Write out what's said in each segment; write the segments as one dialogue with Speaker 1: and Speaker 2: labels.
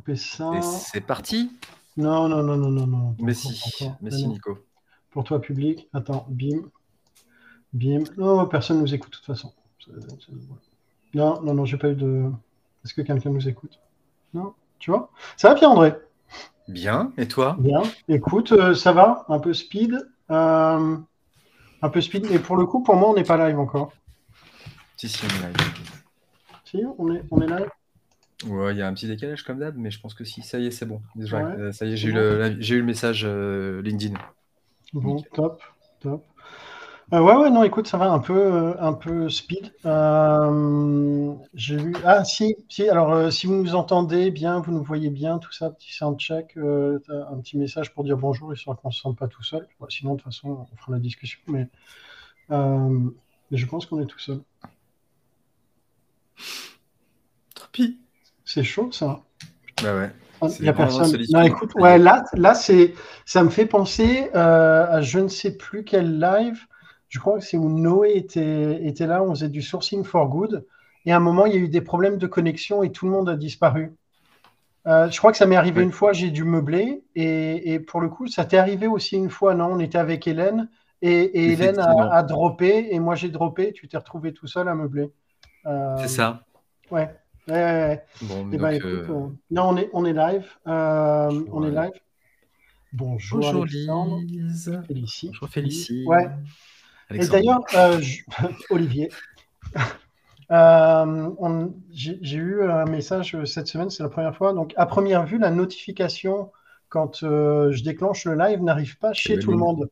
Speaker 1: couper ça.
Speaker 2: Et c'est parti
Speaker 1: Non, non, non, non, non, non.
Speaker 2: Mais si, mais si. Nico.
Speaker 1: Pour toi, public. Attends, bim. Bim. Non, personne nous écoute de toute façon. Non, non, non, j'ai pas eu de. Est-ce que quelqu'un nous écoute? Non Tu vois? Ça va, Pierre-André?
Speaker 2: Bien, et toi?
Speaker 1: Bien. Écoute, euh, ça va Un peu speed. Euh, Un peu speed. Mais pour le coup, pour moi, on n'est pas live encore.
Speaker 2: Si, si, on est live.
Speaker 1: Si, on est, on est live
Speaker 2: Ouais, il y a un petit décalage comme d'hab, mais je pense que si, ça y est, c'est bon. Déjà,
Speaker 1: Ouais,
Speaker 2: euh, ça y est,
Speaker 1: c'est
Speaker 2: j'ai eu,
Speaker 1: bon.
Speaker 2: le, la- j'ai eu le message euh, LinkedIn.
Speaker 1: Bon,
Speaker 2: Nickel.
Speaker 1: top, top. Euh, ouais, ouais, non, écoute, ça va un peu, euh, un peu speed. Euh, j'ai vu. Ah, si, si. Alors, euh, si vous nous entendez bien, vous nous voyez bien, tout ça, petit soundcheck, euh, t'as un petit message pour dire bonjour, histoire qu'on ne se sente pas tout seul. Bon, sinon, de toute façon, on fera la discussion. Mais, euh, mais je pense qu'on est tout seul.
Speaker 2: Tant pis.
Speaker 1: C'est chaud, ça.
Speaker 2: Bah ouais.
Speaker 1: Il
Speaker 2: C'est
Speaker 1: n'y a personne. Non, écoute, ouais, là, là c'est, ça me fait penser euh, à je ne sais plus quel live. Je crois que c'est où Noé était, était là. On faisait du sourcing for good. Et à un moment, il y a eu des problèmes de connexion et tout le monde a disparu. Euh, je crois que ça m'est arrivé une fois, j'ai dû meubler. Et, et pour le coup, ça t'est arrivé aussi une fois, non? On était avec Hélène. Et, et Hélène a droppé. Et moi, j'ai droppé. Tu t'es retrouvé tout seul à meubler. Euh,
Speaker 2: C'est ça.
Speaker 1: Ouais. Ouais, ouais, ouais.
Speaker 2: Bon,
Speaker 1: Eh
Speaker 2: mais
Speaker 1: ben,
Speaker 2: donc,
Speaker 1: écoute,
Speaker 2: euh,
Speaker 1: non, on est, on est live. Euh,
Speaker 2: Bonjour,
Speaker 1: on est live. Bonjour,
Speaker 2: Bonjour
Speaker 1: Alexandre.
Speaker 2: Lise.
Speaker 1: Félicie.
Speaker 2: Bonjour Félicie.
Speaker 1: Ouais. Et d'ailleurs, euh, je- Olivier, euh, on- j'ai j'ai eu un message cette semaine, c'est la première fois. Donc, à première vue, la notification quand euh, je déclenche le live n'arrive pas chez tout le monde.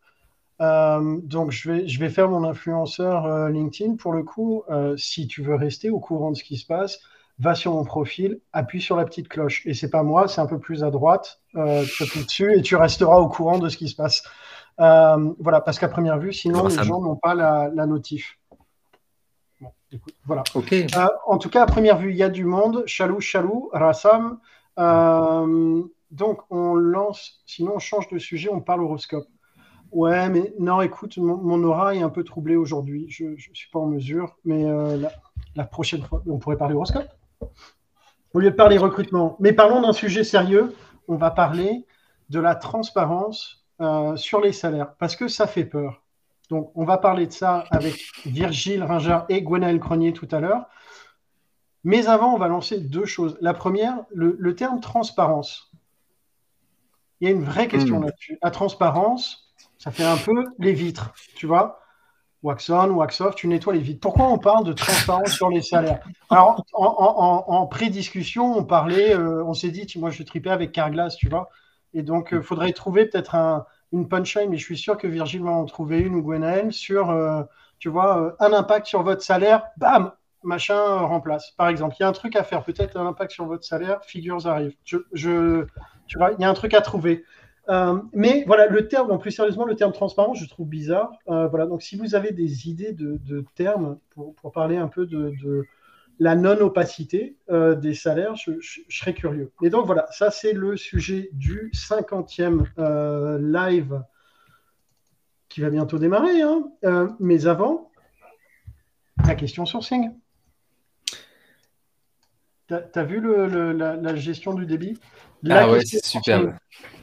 Speaker 1: Euh, donc, je vais, je vais faire mon influenceur euh, LinkedIn. Pour le coup, euh, si tu veux rester au courant de ce qui se passe, va sur mon profil, appuie sur la petite cloche. Et c'est pas moi, c'est un peu plus à droite. Euh, tu appuies dessus et tu resteras au courant de ce qui se passe. Euh, voilà, parce qu'à première vue, sinon les gens n'ont pas la, la notif. Bon, écoute, voilà.
Speaker 2: Ok.
Speaker 1: Euh, en tout cas, à première vue, il y a du monde. Chalou, chalou, Rassam. Donc, on lance. Sinon, on change de sujet, on parle horoscope. Ouais, mais non, écoute, mon, mon aura est un peu troublée aujourd'hui. Je ne suis pas en mesure, mais la, la prochaine fois, on pourrait parler horoscope au lieu de parler recrutement. Mais parlons d'un sujet sérieux. On va parler de la transparence euh, sur les salaires, parce que ça fait peur. Donc, on va parler de ça avec Virgile Ringard et Gwenaël Cronier tout à l'heure. Mais avant, on va lancer deux choses. La première, le, le terme transparence. Il y a une vraie question
Speaker 2: Mm.
Speaker 1: là-dessus. La transparence, ça fait un peu les vitres, tu vois. Wax on, wax off, tu nettoies les vitres. Pourquoi on parle de transparence sur les salaires? Alors, en, pré-discussion, on parlait, euh, on s'est dit, moi je tripais avec Carglass, tu vois. Et donc, il faudrait trouver peut-être un- une punchline, mais je suis sûr que Virgile va en trouver une ou Gwenaël sur, euh, tu vois, euh, un impact sur votre salaire, bam, machin euh, remplace. Par exemple, il y a un truc à faire, peut-être un impact sur votre salaire, figures arrive. Je, je- tu vois, il y a un truc à trouver. Euh, mais voilà, le terme, non, plus sérieusement, le terme transparent, je trouve bizarre. Euh, voilà, donc si vous avez des idées de, de termes pour, pour parler un peu de, de la non-opacité euh, des salaires, je, je- je serais curieux. Et donc voilà, ça c'est le sujet du 50e euh, live qui va bientôt démarrer. hein. Mais avant, la question sourcing. T'as as vu le- le- la, la gestion du débit? La
Speaker 2: Ah ouais, c'est superbe.
Speaker 1: sourcing.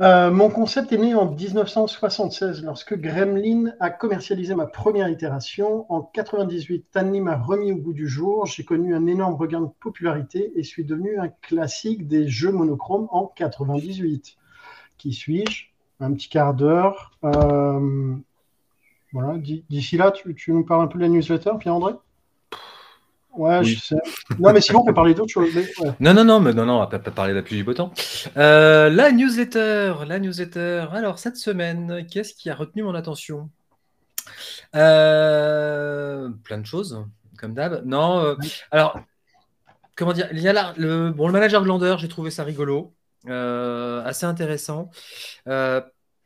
Speaker 1: Euh, mon concept est né en 1976 lorsque Gremlin a commercialisé ma première itération. En 98, Tanly m'a remis au goût du jour. J'ai connu un énorme regain de popularité et suis devenu un classique des jeux monochromes en 98. Qui suis-je? Un petit quart d'heure. Euh, voilà. D'ici là, tu, tu nous parles un peu de la newsletter, Pierre-André? Ouais,
Speaker 2: Oui.
Speaker 1: je sais. Non, mais sinon, on peut parler d'autres choses. mais ouais.
Speaker 2: Non, non, non, mais non, non, on va pas, pas parler de la pluie du beau temps. Euh, la newsletter, la newsletter. Alors, cette semaine, qu'est-ce qui a retenu mon attention? Euh, Plein de choses, comme d'hab. Non, euh, alors, comment dire Il y a là, le, bon, le manager Glander, j'ai trouvé ça rigolo, assez intéressant.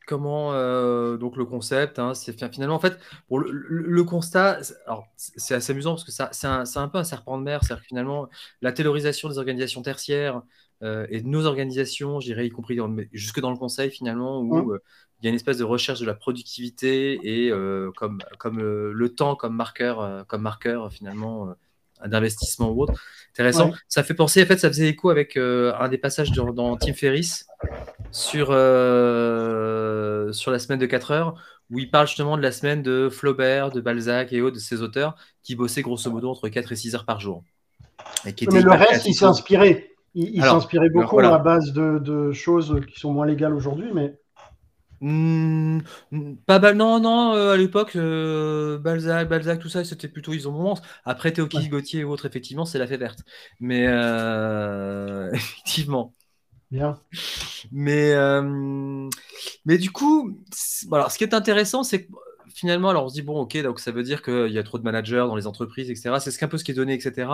Speaker 2: Comment euh, donc le concept, hein, c'est fin- finalement en fait le, le- le constat, c'est- c'est c'est assez amusant parce que ça c'est un, c'est un peu un serpent de mer, c'est-à-dire que finalement la taylorisation des organisations tertiaires euh, et de nos organisations, je dirais y compris dans jusque dans le conseil finalement où
Speaker 1: Mhm.
Speaker 2: euh, il y a une espèce de recherche de la productivité et comme comme le temps comme marqueur comme marqueur finalement d'investissement ou autre. Intéressant. Ça fait penser, en fait, ça faisait écho avec un des passages dans, Tim Ferriss sur, sur la semaine de 4 heures, où il parle justement de la semaine de Flaubert, de Balzac et autres de ces auteurs qui bossaient grosso modo entre 4 et 6 heures par jour.
Speaker 1: Et qui Mais le reste, il s'est inspiré. Il, s'inspirait beaucoup à la base de, choses qui sont moins légales aujourd'hui, mais.
Speaker 2: Hmm, pas non, non, euh, à l'époque, euh, Balzac, Balzac, tout ça, c'était plutôt ils ont moment. Après, Théophile Gauthier ou autre, effectivement, c'est la fée verte. Mais euh, effectivement.
Speaker 1: Bien.
Speaker 2: Mais, mais du coup, alors, ce qui est intéressant, c'est que finalement, alors on se dit, bon, ok, donc ça veut dire qu'il y a trop de managers dans les entreprises, etc. C'est ce un peu ce qui est donné, etc.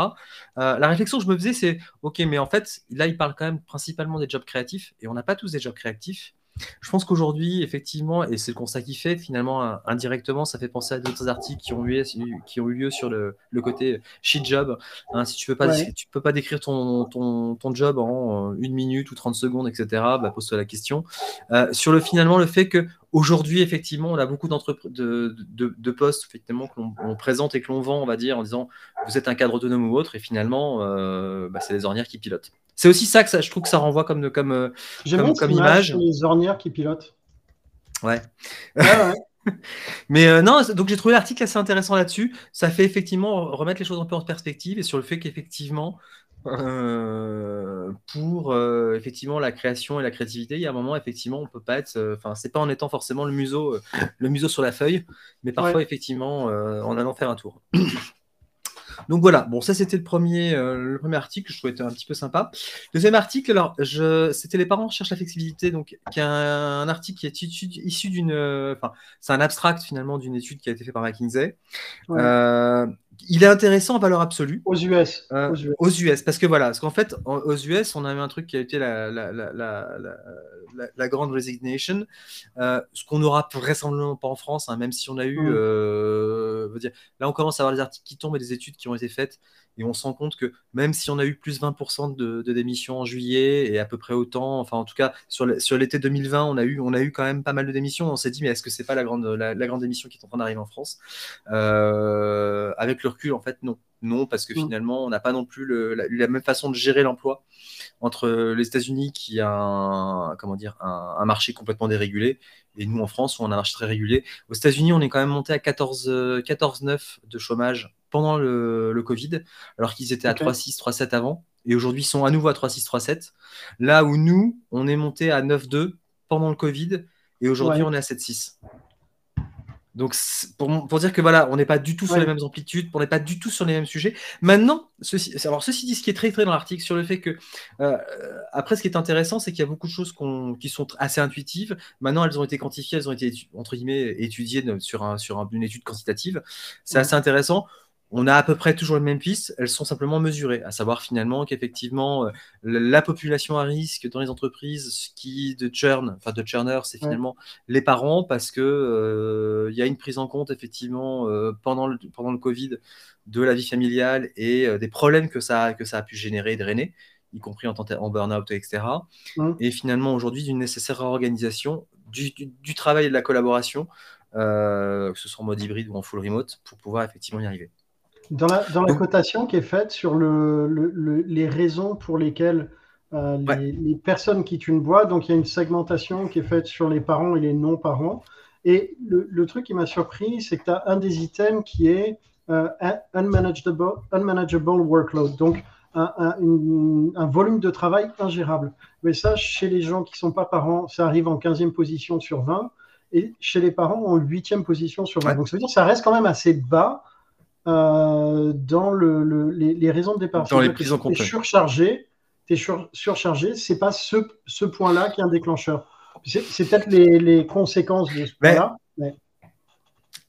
Speaker 2: Euh, la réflexion que je me faisais, c'est, ok, mais en fait, là, il parle quand même principalement des jobs créatifs, et on n'a pas tous des jobs créatifs. Je pense qu'aujourd'hui, effectivement, et c'est le constat qu'il fait, finalement, indirectement, ça fait penser à d'autres articles qui ont eu, qui ont eu lieu sur le, côté shit job. Hein, si tu ne peux, pas, tu peux pas décrire ton, ton, ton, job en une minute ou 30 secondes, etc., bah, pose-toi la question. Euh, sur le finalement, le fait que Aujourd'hui, effectivement, on a beaucoup de, de, postes effectivement que l'on présente et que l'on vend, on va dire, en disant vous êtes un cadre autonome ou autre, et finalement, euh, bah, c'est les ornières qui pilotent. C'est aussi ça que ça, je trouve que ça renvoie comme, comme, euh, comme, comme image.
Speaker 1: Les ornières qui pilotent.
Speaker 2: Ouais. Mais euh, non, donc j'ai trouvé l'article assez intéressant là-dessus. Ça fait effectivement remettre les choses un peu en perspective et sur le fait qu'effectivement, euh, pour effectivement la création et la créativité, il y a un moment effectivement on peut pas être, enfin c'est pas en étant forcément le museau, le museau sur la feuille, mais parfois effectivement en allant faire un tour. Donc voilà, bon, ça c'était le premier, euh, le premier article que je trouvais un petit peu sympa. Deuxième article, alors, je, c'était Les parents cherchent la flexibilité, donc, qui est un, article qui est issu, d'une. Euh, enfin, c'est un abstract finalement d'une étude qui a été faite par McKinsey. Euh, il est intéressant en valeur absolue.
Speaker 1: Aux US.
Speaker 2: aux US. parce que voilà, parce qu'en fait, aux US, on a eu un truc qui a été la, la, la, la grande resignation, ce qu'on n'aura vraisemblablement pas en France, hein, même si on a eu. Mm. dire, là, on commence à avoir des articles qui tombent et des études qui ont été faites et on se rend compte que même si on a eu plus 20% de, démissions en juillet et à peu près autant, enfin en tout cas sur l'été 2020, on a, eu, on a eu quand même pas mal de démissions. On s'est dit, mais est-ce que c'est pas la grande, la, grande démission qui est en train d'arriver en France? Euh, Avec le recul, en fait, non. Non, parce que mm. finalement, on n'a pas non plus la, même façon de gérer l'emploi entre les États-Unis qui a un, comment dire, un, marché complètement dérégulé et nous en France où on a un marché très régulé. Aux États-Unis, on est quand même monté à 14, 14 9 de chômage pendant le, Covid, alors qu'ils étaient à 3,6, 3,7 avant, et aujourd'hui ils sont à nouveau à 3,6, 3,7. Là où nous, on est monté à 9,2 pendant le Covid, et aujourd'hui on est à 7,6. Donc, pour, pour, dire que voilà, on n'est pas du tout sur les mêmes amplitudes, on n'est pas du tout sur les mêmes sujets. Maintenant, ceci, alors ceci dit, ce qui est très très dans l'article sur le fait que, euh, après, ce qui est intéressant, c'est qu'il y a beaucoup de choses qui sont assez intuitives. Maintenant, elles ont été quantifiées, elles ont été entre guillemets étudiées sur, un, sur une étude quantitative. C'est assez intéressant on a à peu près toujours les mêmes pistes, elles sont simplement mesurées, à savoir finalement qu'effectivement euh, la population à risque dans les entreprises qui de churn, enfin de churner, c'est finalement les parents parce que euh, il y a une prise en compte effectivement euh, pendant le pendant le Covid de la vie familiale et des problèmes que ça que ça a pu générer et drainer, y compris en, en burn-out etc. Et finalement aujourd'hui d'une nécessaire réorganisation du, du, travail et de la collaboration, que ce soit en mode hybride ou en full remote, pour pouvoir effectivement y arriver.
Speaker 1: Dans la, dans la cotation qui est faite sur le, le, les raisons pour lesquelles euh, les, personnes quittent une boîte, donc il y a une segmentation qui est faite sur les parents et les non-parents. Et le, le, truc qui m'a surpris, c'est que tu as un des items qui est euh, unmanageable, unmanageable, workload, donc un, un, un, volume de travail ingérable. Mais ça, chez les gens qui ne sont pas parents, ça arrive en 15e position sur 20, et chez les parents, en 8e position sur 20. Donc ça veut dire que ça reste quand même assez bas euh, dans le, les, raisons de départ.
Speaker 2: Dans les prises en
Speaker 1: compte. Tu es surchargé, tu es surchargé, c'est pas ce, ce point-là qui est un déclencheur. C'est peut-être les, les, conséquences de ce point-là.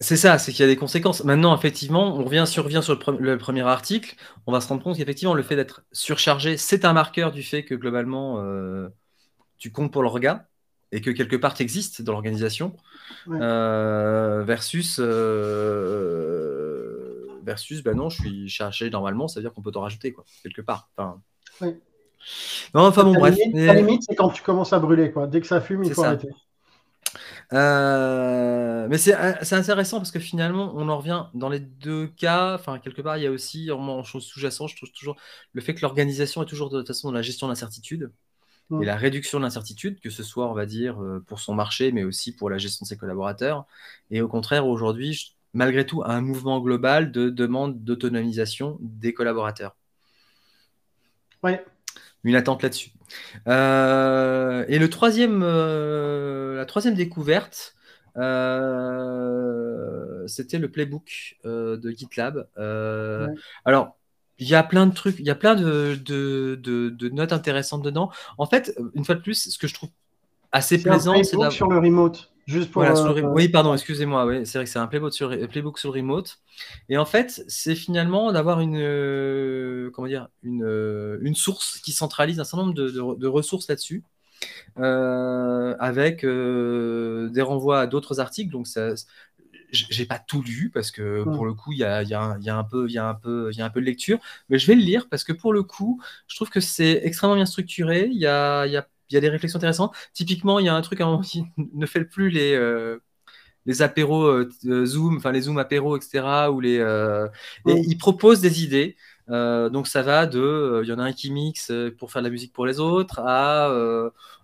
Speaker 2: C'est ça, c'est qu'il y a des conséquences. Maintenant, effectivement, on revient sur, revient sur le, premier article, on va se rendre compte qu'effectivement, le fait d'être surchargé, c'est un marqueur du fait que globalement, euh, tu comptes pour le regard et que quelque part tu existes dans l'organisation, euh, versus versus, ben non, je suis chargé normalement, ça veut dire qu'on peut t'en rajouter, quoi, quelque part. Enfin,
Speaker 1: oui.
Speaker 2: Non, enfin bon, bref.
Speaker 1: La limite, c'est quand tu commences à brûler, quoi. Dès que ça fume, il faut arrêter.
Speaker 2: Euh, mais c'est intéressant parce que finalement, on en revient dans les deux cas. Enfin, quelque part, il y a aussi, en chose sous-jacente, je trouve toujours le fait que l'organisation est toujours de toute façon dans la gestion de l'incertitude et la réduction de l'incertitude, que ce soit, on va dire, euh, pour son marché, mais aussi pour la gestion de ses collaborateurs. Et au contraire, aujourd'hui, malgré tout, un mouvement global de demande d'autonomisation des collaborateurs.
Speaker 1: Ouais.
Speaker 2: Une attente là-dessus. Euh, et le troisième, euh, la troisième découverte, c'était le playbook de GitLab. Alors, il y a plein de trucs, il y a plein de, de, notes intéressantes dedans. En fait, une fois de plus, ce que je trouve assez plaisant,
Speaker 1: c'est sur le remote. Juste pour,
Speaker 2: euh, Oui, pardon, excusez-moi. Oui, c'est vrai que c'est un playbook sur, playbook sur le remote. Et en fait, c'est finalement d'avoir une, euh, comment dire, une, euh, une, source qui centralise un certain nombre de, ressources là-dessus. avec des renvois à d'autres articles. Donc, ça, j'ai pas tout lu parce que pour le coup, il y a, y, a y a, un peu, il y a un peu, il y a un peu de lecture, mais je vais le lire parce que pour le coup, je trouve que c'est extrêmement bien structuré. Il y a, y, a, y a, des réflexions intéressantes. Typiquement, il y a un truc qui ne fait plus les euh, les apéros euh, Zoom, enfin les Zoom apéros, etc. Ou les, euh, et il propose des idées. donc ça va de, il y en a un qui mixe pour faire de la musique pour les autres, à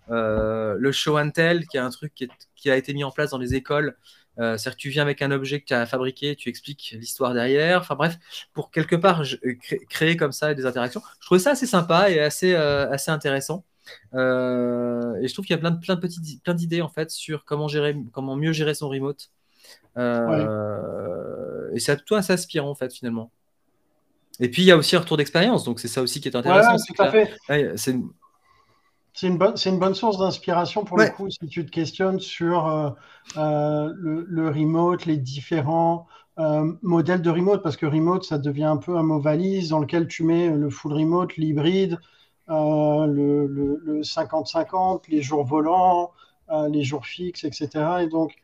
Speaker 2: le show and tell, qui est un truc qui, qui, a été mis en place dans les écoles euh, c'est-à-dire que tu viens avec un objet que tu as fabriqué, tu expliques l'histoire derrière. Enfin bref, pour quelque part euh, créer comme ça des interactions. Je trouvais ça assez sympa et assez, euh, assez intéressant. Et je trouve qu'il y a plein de, plein de petites plein d'idées en fait sur comment gérer, comment mieux gérer son remote. Et c'est tout assez inspirant en fait finalement. Et puis il y a aussi un retour d'expérience, donc c'est ça aussi qui est intéressant.
Speaker 1: Ouais, c'est une, bonne, une bonne source d'inspiration pour le coup si tu te questionnes sur euh, euh, le, remote, les différents euh, modèles de remote, parce que remote, ça devient un peu un mot valise dans lequel tu mets le full remote, l'hybride, le 50-50, les jours volants, les jours fixes, etc. Et donc,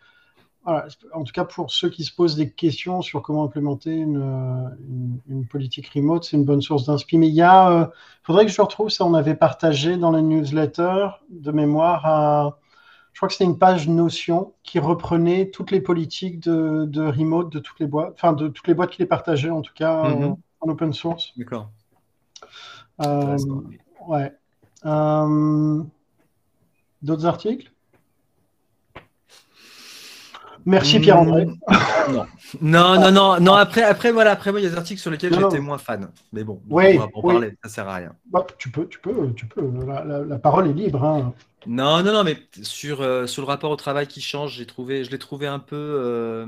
Speaker 1: en tout cas, pour ceux qui se posent des questions sur comment implémenter une, politique remote, c'est une bonne source d'inspiration. Mais il y a, euh, faudrait que je retrouve ça, on avait partagé dans la newsletter de mémoire, je crois que c'était une page Notion qui reprenait toutes les politiques de, remote de toutes les boîtes, enfin de toutes les boîtes qui les partageaient, en tout cas en open source.
Speaker 2: D'accord.
Speaker 1: Euh, ouais. Euh, d'autres articles? Merci Pierre-André.
Speaker 2: Non. non, non, non, Après, après, voilà, après moi, il y a des articles sur lesquels j'étais moins fan. Mais bon,
Speaker 1: on va
Speaker 2: en parler, ça sert à rien.
Speaker 1: Bah, tu peux, tu peux, tu peux. La, parole est libre. Hein.
Speaker 2: Non, non, non, mais sur, euh, sur le rapport au travail qui change, j'ai trouvé, je l'ai trouvé un peu, euh,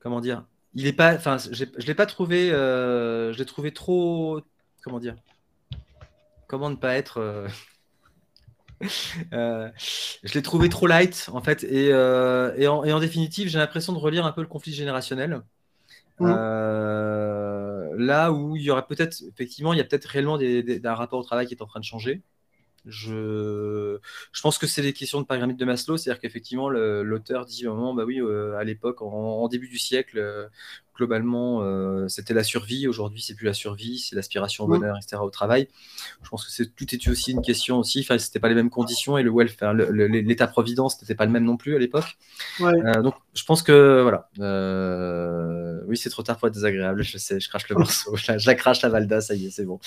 Speaker 2: comment dire, il est pas, enfin, je l'ai pas trouvé, euh, je l'ai trouvé trop, comment dire, comment ne pas être Euh, je l'ai trouvé trop light en fait et, euh, et, en, définitive j'ai l'impression de relire un peu le conflit générationnel mmh. euh, là où il y aurait peut-être effectivement il y a peut-être réellement des, un rapport au travail qui est en train de changer je, je pense que c'est des questions de pyramide de Maslow c'est-à-dire qu'effectivement l'auteur dit bah oui à l'époque en, début du siècle globalement, euh, c'était la survie. Aujourd'hui, c'est plus la survie, c'est l'aspiration au bonheur, etc. au travail. Je pense que c'est tout est aussi une question aussi. Enfin, c'était pas les mêmes conditions et le welfare, l'état-providence n'était pas le même non plus à l'époque. Euh, donc, je pense que voilà. Euh, oui, c'est trop tard pour être désagréable. Je sais, je crache le morceau. je, la, crache la Valda, ça y est, c'est bon.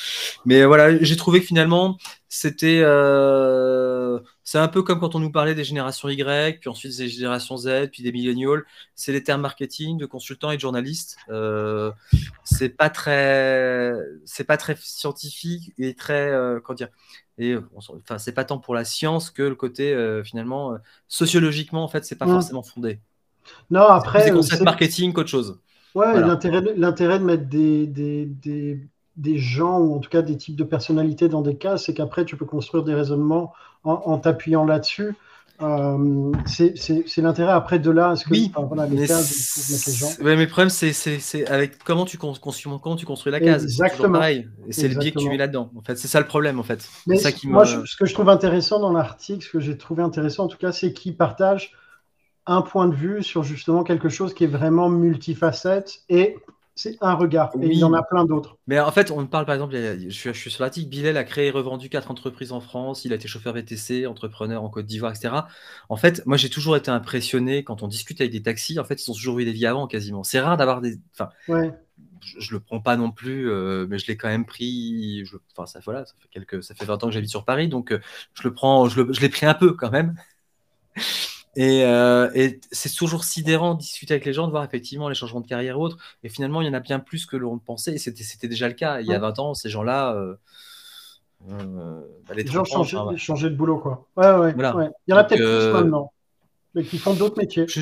Speaker 2: Mais voilà, j'ai trouvé que finalement, c'était c'est un peu comme quand on nous parlait des générations Y, puis ensuite des générations Z, puis des millennials. C'est les termes marketing de consultants et de journalistes. Euh, c'est pas très, c'est pas très scientifique et très, euh, comment dire, et enfin c'est pas tant pour la science que le côté euh, finalement sociologiquement en fait c'est pas forcément fondé.
Speaker 1: Non après
Speaker 2: c'est concept marketing qu'autre chose.
Speaker 1: Ouais, l'intérêt, l'intérêt de mettre des, des, des, des, gens ou en tout cas des types de personnalités dans des cas, c'est qu'après tu peux construire des raisonnements en, t'appuyant là-dessus. Euh, c'est l'intérêt après de là, ce que
Speaker 2: oui, voilà, les cases les gens. mais le problème, c'est avec comment tu, comment tu construis la case.
Speaker 1: Exactement.
Speaker 2: C'est le biais que tu mets là-dedans. En fait, c'est ça le problème, en fait.
Speaker 1: ça qui moi, ce que je trouve intéressant dans l'article, ce que j'ai trouvé intéressant en tout cas, c'est qu'il partage un point de vue sur justement quelque chose qui est vraiment multifacette et c'est un regard. Et il y en a plein d'autres.
Speaker 2: Mais en fait, on parle par exemple, je suis, je suis sur l'article, Bilal a créé et revendu quatre entreprises en France, il a été chauffeur VTC, entrepreneur en Côte d'Ivoire, etc. En fait, moi j'ai toujours été impressionné quand on discute avec des taxis, en fait, ils ont toujours eu des vies avant quasiment. C'est rare d'avoir des. Enfin,
Speaker 1: ouais.
Speaker 2: je, ne le prends pas non plus, euh, mais je l'ai quand même pris. Je, enfin, ça, voilà, ça fait quelques, ça fait 20 ans que j'habite sur Paris, donc euh, je le prends, je l'ai pris un peu quand même. Euh, et, c'est toujours sidérant de discuter avec les gens, de voir effectivement les changements de carrière ou autres. Et finalement, il y en a bien plus que l'on pensait. Et c'était déjà le cas. Il y a 20 ans, ces gens-là. Euh,
Speaker 1: euh, bah, les gens changeaient, de boulot, quoi. Ouais, ouais, Il y en a peut-être plus maintenant, mais qui font d'autres métiers.
Speaker 2: Je,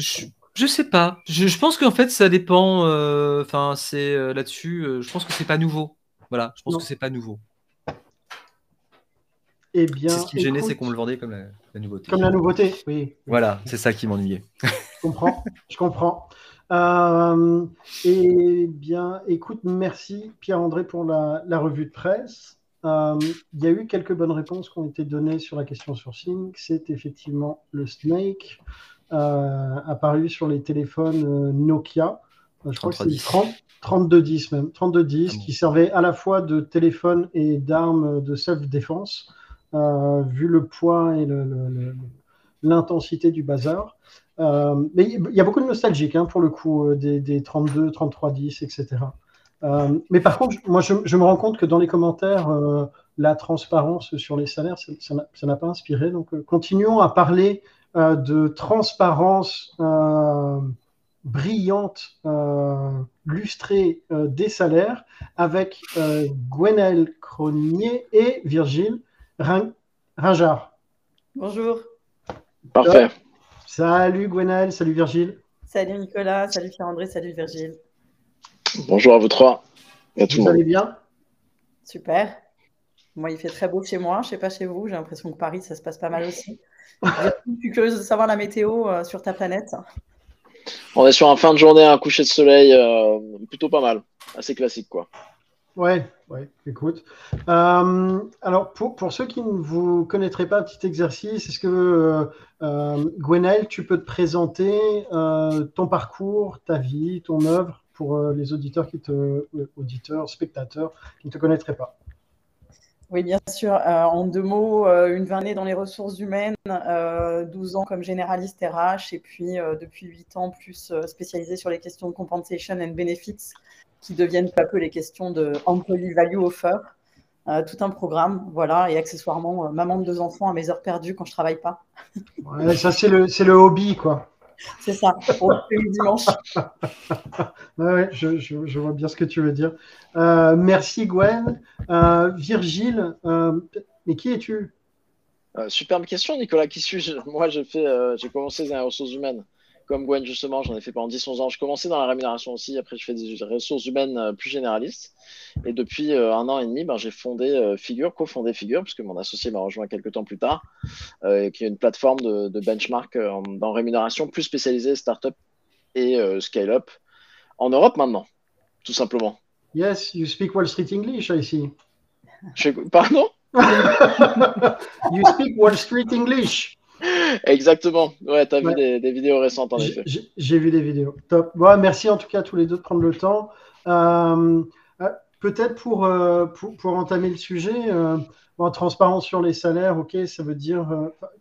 Speaker 2: je, sais pas. Je, pense qu'en fait, ça dépend. Enfin, c'est là-dessus. je pense que c'est pas nouveau. Voilà, je pense que c'est pas nouveau.
Speaker 1: Eh bien,
Speaker 2: ce qui me gênait, c'est qu'on me le vendait comme la, nouveauté.
Speaker 1: Comme la nouveauté, oui.
Speaker 2: Voilà, c'est ça qui m'ennuyait.
Speaker 1: je comprends, je comprends. Euh, eh bien, écoute, merci Pierre-André pour la, revue de presse. Euh, il y a eu quelques bonnes réponses qui ont été données sur la question sourcing. C'est effectivement le Snake euh, apparu sur les téléphones Nokia. je crois que c'est 3210 même, 3210, ah qui servait à la fois de téléphone et d'arme de self-défense. Euh, vu le poids et l'intensité du bazar. Euh, mais il y a beaucoup de nostalgiques hein, pour le coup euh, des, 32, 33, 10, etc. mais par contre, moi, je, me rends compte que dans les commentaires, la transparence sur les salaires, ça n'a pas inspiré. Donc, continuons à parler de transparence brillante, lustrée des salaires avec Gwenelle Cronier et Virgile Rinjar.
Speaker 3: Bonjour.
Speaker 4: Parfait.
Speaker 1: Salut Gwenaël, salut Virgile.
Speaker 3: Salut Nicolas, salut Pierre-André, salut Virgile.
Speaker 4: Bonjour à vous trois et à tout
Speaker 1: le
Speaker 4: monde.
Speaker 1: Vous allez bien?
Speaker 3: Super. Moi, il fait très beau chez moi. Je ne sais pas chez vous. J'ai l'impression que Paris, ça se passe pas mal aussi. je suis curieuse de savoir la météo euh, sur ta planète.
Speaker 4: On est sur un fin de journée, un coucher de soleil euh, plutôt pas mal. Assez classique, quoi.
Speaker 1: Ouais, ouais, écoute. Euh, alors, pour, pour, ceux qui ne vous connaîtraient pas, petit exercice, est-ce que, euh, euh tu peux te présenter euh, ton parcours, ta vie, ton œuvre pour les auditeurs, qui te, auditeurs, spectateurs qui ne te connaîtraient pas?
Speaker 3: Oui, bien sûr. en deux mots, une vingtaine dans les ressources humaines, 12 ans comme généraliste RH et puis depuis 8 ans plus spécialisé sur les questions de compensation and benefits qui deviennent peu à peu les questions de employee value offer. Euh, tout un programme, voilà, et accessoirement, euh, maman de deux enfants à mes heures perdues quand je travaille pas.
Speaker 1: Ouais, ça, c'est le, le hobby, quoi.
Speaker 3: C'est ça, pour le dimanche.
Speaker 1: ouais, je, je, je, vois bien ce que tu veux dire. Euh, merci Gwen. Virgile, mais qui es-tu?
Speaker 4: Superbe question, Nicolas. Qui suis-je? Moi, j'ai commencé dans les ressources humaines comme Gwen, justement, j'en ai fait pendant 10-11 ans. Je commençais dans la rémunération aussi. Après, je fais des ressources humaines euh, plus généralistes. Et depuis euh, un an et demi, ben, j'ai fondé euh, Figure, co-fondé Figure, puisque mon associé m'a rejoint quelques temps plus tard, qui est une plateforme de, benchmark dans rémunération plus spécialisée startup et scale-up en Europe maintenant, tout simplement.
Speaker 1: Yes, you speak Wall Street English, I see.
Speaker 4: Pardon?
Speaker 1: You speak Wall Street English.
Speaker 4: Exactement. Ouais, tu as vu des, vidéos récentes en effet.
Speaker 1: J'ai vu des vidéos. Top. Bon, merci en tout cas à tous les deux de prendre le temps. Euh, euh, peut-être pour, euh, pour, pour, entamer le sujet, bon, transparence sur les salaires, ok, ça veut dire.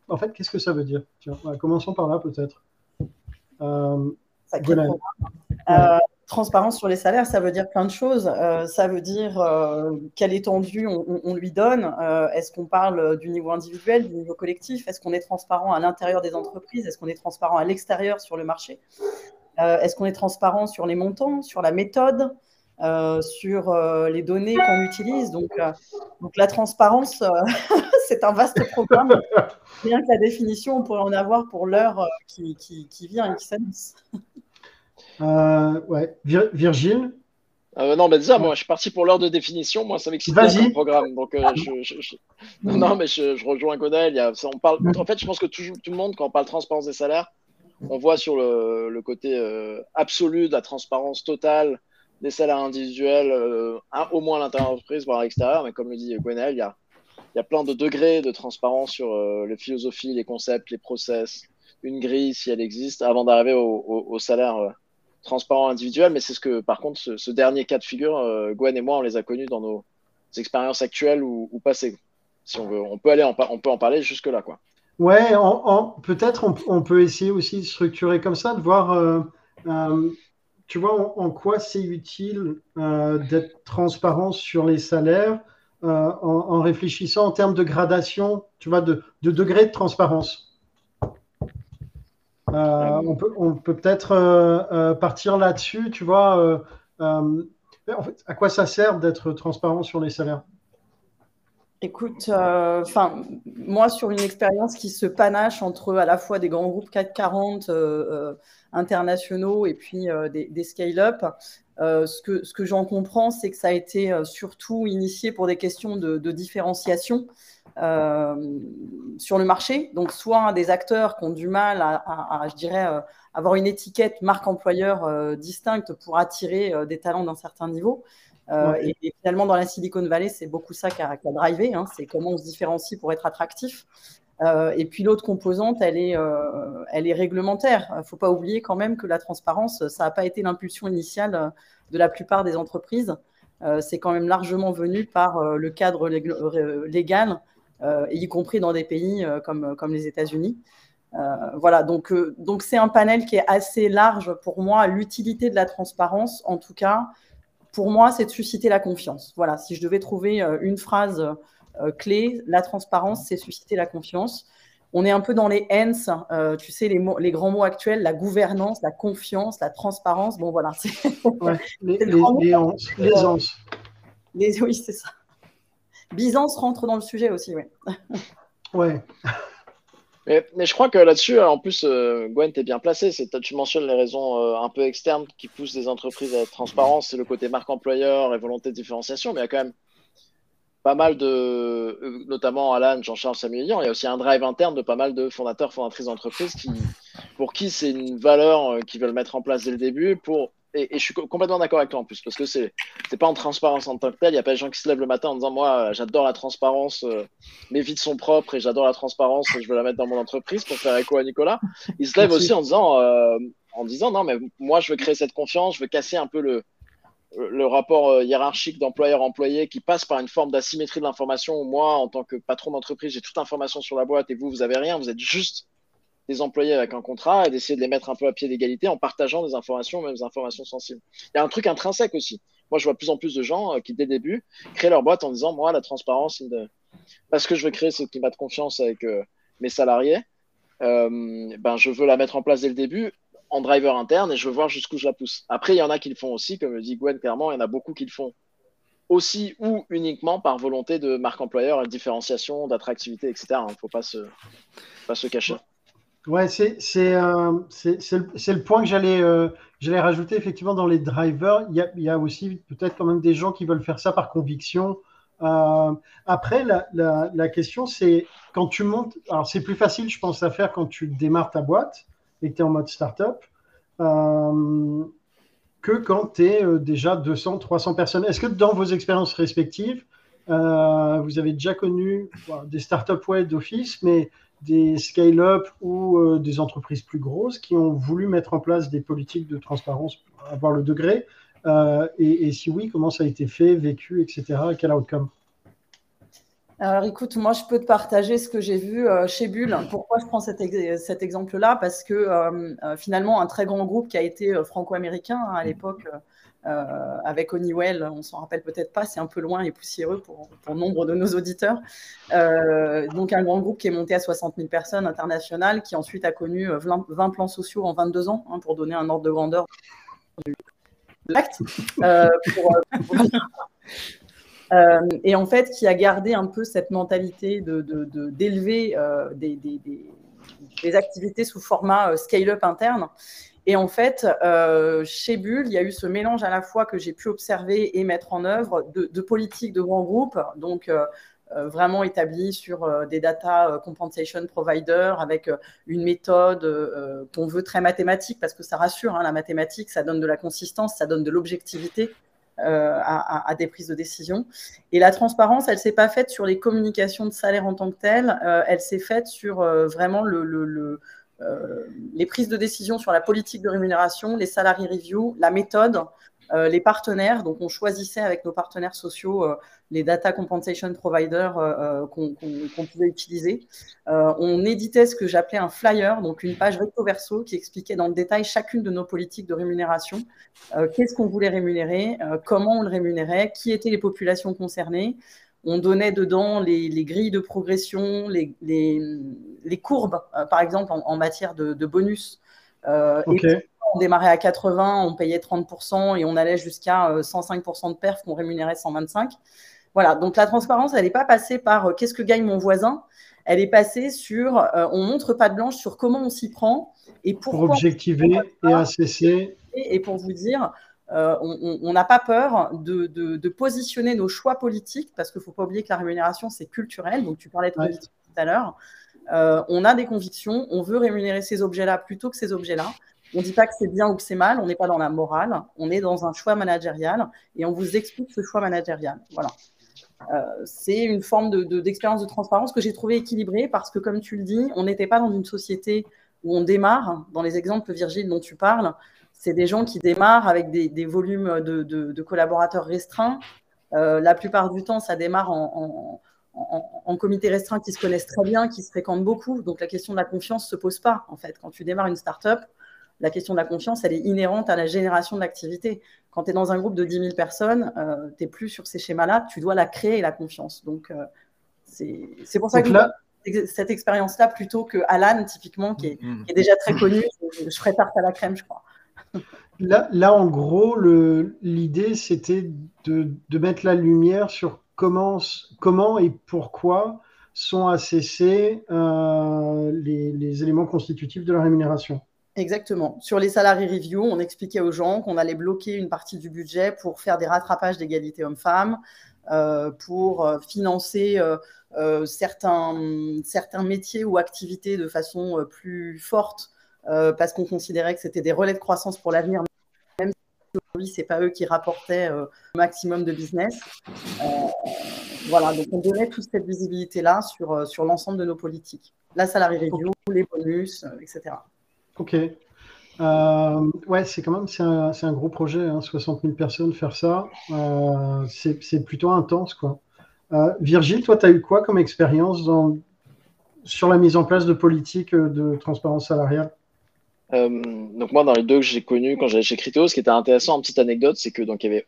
Speaker 1: en fait, qu'est-ce que ça veut dire? Tiens, Commençons par là peut-être.
Speaker 3: Transparence sur les salaires, ça veut dire plein de choses. Euh, ça veut dire euh, quelle étendue on, lui donne. Euh, est-ce qu'on parle du niveau individuel, du niveau collectif? Est-ce qu'on est transparent à l'intérieur des entreprises? Est-ce qu'on est transparent à l'extérieur sur le marché? Est-ce qu'on est transparent sur les montants, sur la méthode, sur les données qu'on utilise? Donc, donc la transparence, c'est un vaste programme. Rien que la définition, on pourrait en avoir pour l'heure qui, qui, qui vient et qui s'annonce.
Speaker 1: Euh, ouais. Virgile
Speaker 4: euh, non, mais déjà, moi, je suis parti pour l'heure de définition. Moi, ça m'excite le programme. Donc, euh, je, Non, mais je, rejoins Godel. Il y a, on parle... En fait, je pense que tout, tout, le monde, quand on parle transparence des salaires, on voit sur le, le côté absolu de la transparence totale des salaires individuels, au moins à l'intérieur de l'entreprise, voire à l'extérieur. Mais comme le dit Gwenel, il y a, y a plein de degrés de transparence sur les philosophies, les concepts, les process, une grille si elle existe, avant d'arriver au, au, salaire transparent individuel, mais c'est ce que, par contre, ce, dernier cas de figure, euh, Gwen et moi, on les a connus dans nos expériences actuelles ou, passées. Si on veut, on peut aller, en, on peut en parler jusque là, quoi.
Speaker 1: Ouais, peut-être on, peut essayer aussi de structurer comme ça, de voir, euh, euh, tu vois, en, quoi c'est utile d'être transparent sur les salaires en, réfléchissant en termes de gradation, tu vois, de, de degré de transparence. Euh, on peut peut-être euh, euh, partir là-dessus, tu vois. à quoi ça sert d'être transparent sur les salaires?
Speaker 3: Écoute, moi, sur une expérience qui se panache entre à la fois des grands groupes 440 internationaux et puis des, scale-up, ce que, ce que j'en comprends, c'est que ça a été surtout initié pour des questions de, de différenciation. Euh, sur le marché. Donc, soit des acteurs qui ont du mal à, je dirais, euh, avoir une étiquette marque employeur euh, distincte pour attirer des talents d'un certain niveau. et, finalement, dans la Silicon Valley, c'est beaucoup ça qui a, qui a drivé. Hein. c'est comment on se différencie pour être attractif. Et puis l'autre composante, elle est, elle est réglementaire. Il ne faut pas oublier quand même que la transparence, ça n'a pas été l'impulsion initiale de la plupart des entreprises. c'est quand même largement venu par le cadre légal euh, y compris dans des pays euh, comme, comme les États-Unis. Euh, voilà, donc donc c'est un panel qui est assez large pour moi. L'utilité de la transparence, en tout cas, pour moi, c'est de susciter la confiance. Voilà, si je devais trouver une phrase clé, la transparence, c'est susciter la confiance. On est un peu dans les hands, tu sais, les, mots, les, grands mots actuels, la gouvernance, la confiance, la transparence. Bon, voilà.
Speaker 1: les, les, les,
Speaker 3: les, oui, c'est ça. Byzance rentre dans le sujet aussi, oui.
Speaker 1: ouais.
Speaker 4: Mais, je crois que là-dessus, en plus, euh, Gwen, tu es bien placé. Tu mentionnes les raisons euh, un peu externes qui poussent des entreprises à être transparentes. C'est le côté marque employeur et volonté de différenciation. Mais il y a quand même pas mal de, euh, notamment Alan, Jean-Charles, Samuel il y a aussi un drive interne de pas mal de fondateurs, fondatrices d'entreprises qui, pour qui c'est une valeur qu'ils veulent mettre en place dès le début pour et, je suis complètement d'accord avec toi en plus, parce que c'est pas en transparence en tant que tel. Il n'y a pas des gens qui se lèvent le matin en disant Moi, j'adore la transparence, euh, mes vides sont propres et j'adore la transparence, et je veux la mettre dans mon entreprise pour faire écho à Nicolas. Ils se lèvent aussi en disant, euh, en disant Non, mais moi, je veux créer cette confiance, je veux casser un peu le, le rapport euh, hiérarchique d'employeur-employé qui passe par une forme d'asymétrie de l'information. Moi, en tant que patron d'entreprise, j'ai toute l'information sur la boîte et vous, vous avez rien, vous êtes juste des employés avec un contrat et d'essayer de les mettre un peu à pied d'égalité en partageant des informations, même des informations sensibles. Il y a un truc intrinsèque aussi. Moi, je vois de plus en plus de gens euh, qui, dès le début, créent leur boîte en disant Moi, la transparence, parce que je veux créer ce climat de confiance avec euh, mes salariés, ben, je veux la mettre en place dès le début en driver interne et je veux voir jusqu'où je la pousse. Après, il y en a qui le font aussi, comme le dit Gwen clairement, il y en a beaucoup qui le font aussi ou uniquement par volonté de marque employeur, de différenciation, d'attractivité, etc. Il ne faut pas se, cacher.
Speaker 1: Ouais, c'est euh, le, le, point que j'allais euh, rajouter effectivement dans les drivers. Il y a, y a aussi peut-être quand même des gens qui veulent faire ça par conviction. Euh, après, la, la, la question, c'est quand tu montes. Alors, c'est plus facile, je pense, à faire quand tu démarres ta boîte et que tu es en mode startup euh, que quand tu es euh, déjà 200, 300 personnes. Est-ce que dans vos expériences respectives, euh, vous avez déjà connu des startups web d'office, mais des scale-up ou euh, des entreprises plus grosses qui ont voulu mettre en place des politiques de transparence pour avoir le degré euh, et, si oui, comment ça a été fait, vécu, etc. Quel outcome?
Speaker 3: Alors écoute, moi je peux te partager ce que j'ai vu euh, chez Bull. Pourquoi je prends cet, cet exemple-là? Parce que finalement, un très grand groupe qui a été franco-américain hein, à l'époque, euh, avec Honeywell, on s'en rappelle peut-être pas, c'est un peu loin et poussiéreux pour, pour nombre de nos auditeurs. Euh, donc un grand groupe qui est monté à 60 000 personnes internationales, qui ensuite a connu 20, euh, plans sociaux en 22 ans, hein, pour donner un ordre de grandeur de l'acte. et en fait, qui a gardé un peu cette mentalité d'élever de, de, des, des, activités sous format scale-up interne et en fait, euh, chez Bull, il y a eu ce mélange à la fois que j'ai pu observer et mettre en œuvre de, politiques de grands groupes, donc euh, euh, vraiment établis sur des data compensation providers avec une méthode qu'on veut très mathématique parce que ça rassure, hein, la mathématique, ça donne de la consistance, ça donne de l'objectivité. À, des prises de décision. Et la transparence, elle s'est pas faite sur les communications de salaire en tant que telle, elle s'est faite sur vraiment le, les prises de décision sur la politique de rémunération, les salary reviews, la méthode, euh, les partenaires, donc on choisissait avec nos partenaires sociaux euh, les data compensation providers euh, qu'on pouvait utiliser. on éditait ce que j'appelais un flyer, donc une page recto verso qui expliquait dans le détail chacune de nos politiques de rémunération, qu'est-ce qu'on voulait rémunérer, comment on le rémunérait, qui étaient les populations concernées. On donnait dedans les, grilles de progression, les, courbes, par exemple, en, matière de, bonus. On démarrait à 80, on payait 30% et on allait jusqu'à 105% euh, de perf qu'on rémunérait 125. Voilà, donc la transparence, elle n'est pas passée par euh, qu'est-ce que gagne mon voisin, elle est passée sur euh, on montre pas de blanche sur comment on s'y prend et pourquoi.
Speaker 1: Pour objectiver et assesser.
Speaker 3: Et, pour vous dire, on n'a pas peur de, positionner nos choix politiques parce qu'il ne faut pas oublier que la rémunération, c'est culturel. Donc tu parlais de politique tout à l'heure. on a des convictions, on veut rémunérer ces objets-là plutôt que ces objets-là. On ne dit pas que c'est bien ou que c'est mal, on n'est pas dans la morale, on est dans un choix managérial et on vous explique ce choix managérial. Voilà. Euh, c'est une forme d'expérience de, transparence que j'ai trouvé équilibrée parce que, comme tu le dis, on n'était pas dans une société où on démarre. Dans les exemples, Virgile, dont tu parles, c'est des gens qui démarrent avec des, volumes de, collaborateurs restreints. Euh, la plupart du temps, ça démarre en, en, comité restreint qui se connaissent très bien, qui se fréquentent beaucoup. Donc la question de la confiance ne se pose pas, en fait. Quand tu démarres une start-up, la question de la confiance, elle est inhérente à la génération de l'activité. Quand tu es dans un groupe de 10 000 personnes, euh, tu n'es plus sur ces schémas-là, tu dois la créer, la confiance. Donc, euh, c'est pour ça que cette expérience-là, plutôt que Alan, typiquement, qui est, mm. déjà très connu, je, ferai tarte à la crème, je crois.
Speaker 1: Là, là en gros, l'idée, c'était de, de, mettre la lumière sur comment, comment et pourquoi sont assessés euh, les, les éléments constitutifs de la rémunération.
Speaker 3: Exactement. Sur les salariés review, on expliquait aux gens qu'on allait bloquer une partie du budget pour faire des rattrapages d'égalité hommes-femmes, euh, pour euh, financer euh, certains, certains métiers ou activités de façon plus forte, parce qu'on considérait que c'était des relais de croissance pour l'avenir, même si aujourd'hui, ce n'est pas eux qui rapportaient le maximum de business. voilà, donc on donnait toute cette visibilité-là sur, sur l'ensemble de nos politiques. La salarié review, les bonus, etc.
Speaker 1: Ok. Euh, ouais, c'est quand même c'est un, un, gros projet, hein, 60 000 personnes faire ça. Euh, c'est plutôt intense, quoi. Euh, Virgile, toi, tu as eu quoi comme expérience dans, sur la mise en place de politiques de transparence salariale?
Speaker 4: Donc moi, dans les deux que j'ai connus quand j'allais chez Criteo, ce qui était intéressant, en petite anecdote, c'est que donc il y avait